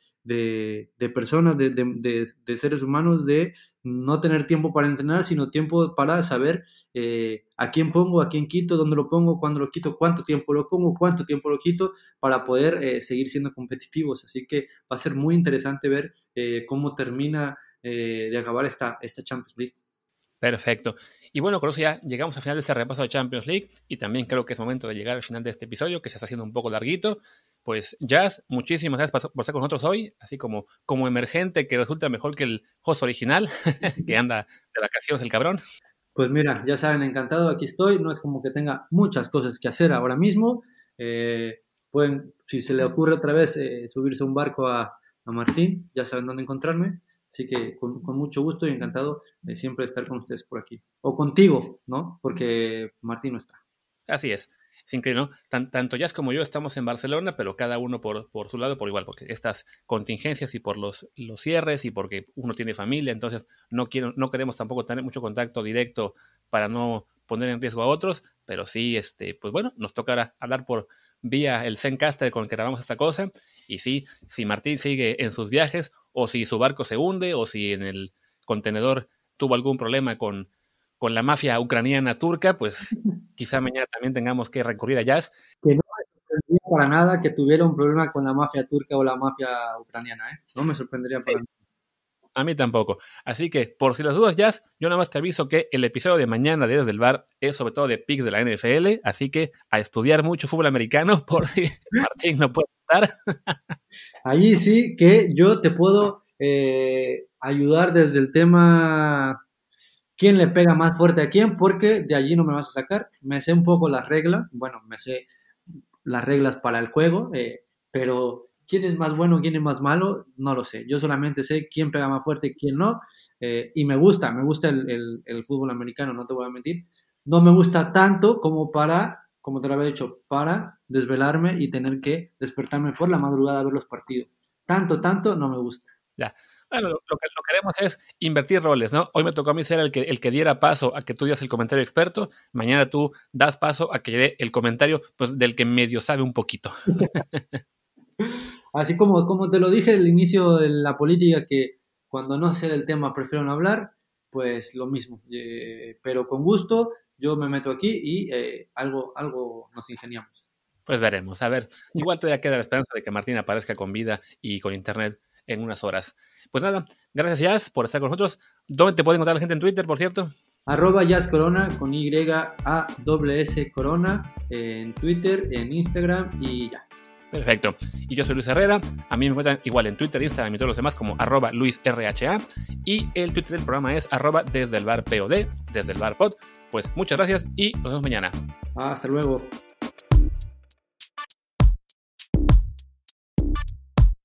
personas, de, seres humanos, de no tener tiempo para entrenar, sino tiempo para saber eh, a quién pongo, a quién quito, dónde lo pongo, cuándo lo quito, cuánto tiempo lo pongo, cuánto tiempo lo quito, para poder eh, seguir siendo competitivos. Así que va a ser muy interesante ver cómo termina de acabar esta, esta Champions League. Perfecto. Y bueno, con eso ya llegamos al final de este repaso de Champions League y también creo que es momento de llegar al final de este episodio que se está haciendo un poco larguito. Pues Jazz, muchísimas gracias por estar con nosotros hoy, así como como emergente que resulta mejor que el host original, que anda de vacaciones el cabrón. Pues mira, ya saben, encantado, aquí estoy. No es como que tenga muchas cosas que hacer ahora mismo. Eh, pueden, si se le ocurre otra vez, eh, subirse un barco a, a Martín, ya saben dónde encontrarme. Así que con, mucho gusto y encantado siempre estar con ustedes por aquí. O contigo, ¿no? Porque Martín no está. Así es. Sin que no, tanto Jazz como yo estamos en Barcelona, pero cada uno por, por, su lado, por igual, porque estas contingencias y por los, los cierres y porque uno tiene familia, entonces no, quiero, no queremos tampoco tener mucho contacto directo para no poner en riesgo a otros, pero sí, este, pues bueno, nos tocará hablar por vía el Zencaster con el que grabamos esta cosa. Y sí, si Martín sigue en sus viajes, o si su barco se hunde, o si en el contenedor tuvo algún problema con, con la mafia ucraniana turca, pues quizá mañana también tengamos que recurrir a Jazz. Que no me sorprendería para nada que tuviera un problema con la mafia turca o la mafia ucraniana, ¿eh? No me sorprendería para nada. A mí tampoco. Así que, por si las dudas, Jazz, yo nada más te aviso que el episodio de mañana de Desde el Bar es sobre todo de picks de la NFL, así que a estudiar mucho fútbol americano por si Martín no puede estar. Allí sí que yo te puedo eh, ayudar desde el tema quién le pega más fuerte a quién, porque de allí no me vas a sacar. Me sé un poco las reglas, bueno, me sé las reglas para el juego, eh, pero quién es más bueno, quién es más malo, no lo sé. Yo solamente sé quién pega más fuerte y quién no, eh, y me gusta, me gusta el, el, fútbol americano, no te voy a mentir. No me gusta tanto como para, como te lo había dicho, para desvelarme y tener que despertarme por la madrugada a ver los partidos. Tanto, tanto no me gusta. Ya. Bueno, lo, que, lo queremos es invertir roles, ¿no? Hoy me tocó a mí ser el que, el que diera paso a que tú digas el comentario experto, mañana tú das paso a que dé el comentario pues, del que medio sabe un poquito. Así como, como te lo dije al inicio de la política, que cuando no sé del tema prefiero no hablar, pues lo mismo. Eh, pero con gusto yo me meto aquí y eh, algo, algo nos ingeniamos. Pues veremos. A ver, igual todavía queda la esperanza de que Martín aparezca con vida y con internet en unas horas. Pues nada, gracias Jazz por estar con nosotros. ¿Dónde te puede encontrar la gente en Twitter, por cierto? Arroba Jazz Corona con Y A S Corona en Twitter, en Instagram y ya. Perfecto. Y yo soy Luis Herrera. A mí me encuentran igual en Twitter, Instagram y todos los demás como arroba LuisRHA. Y el Twitter del programa es arroba desde el bar POD, desde el bar pod. Pues muchas gracias y nos vemos mañana. Hasta luego.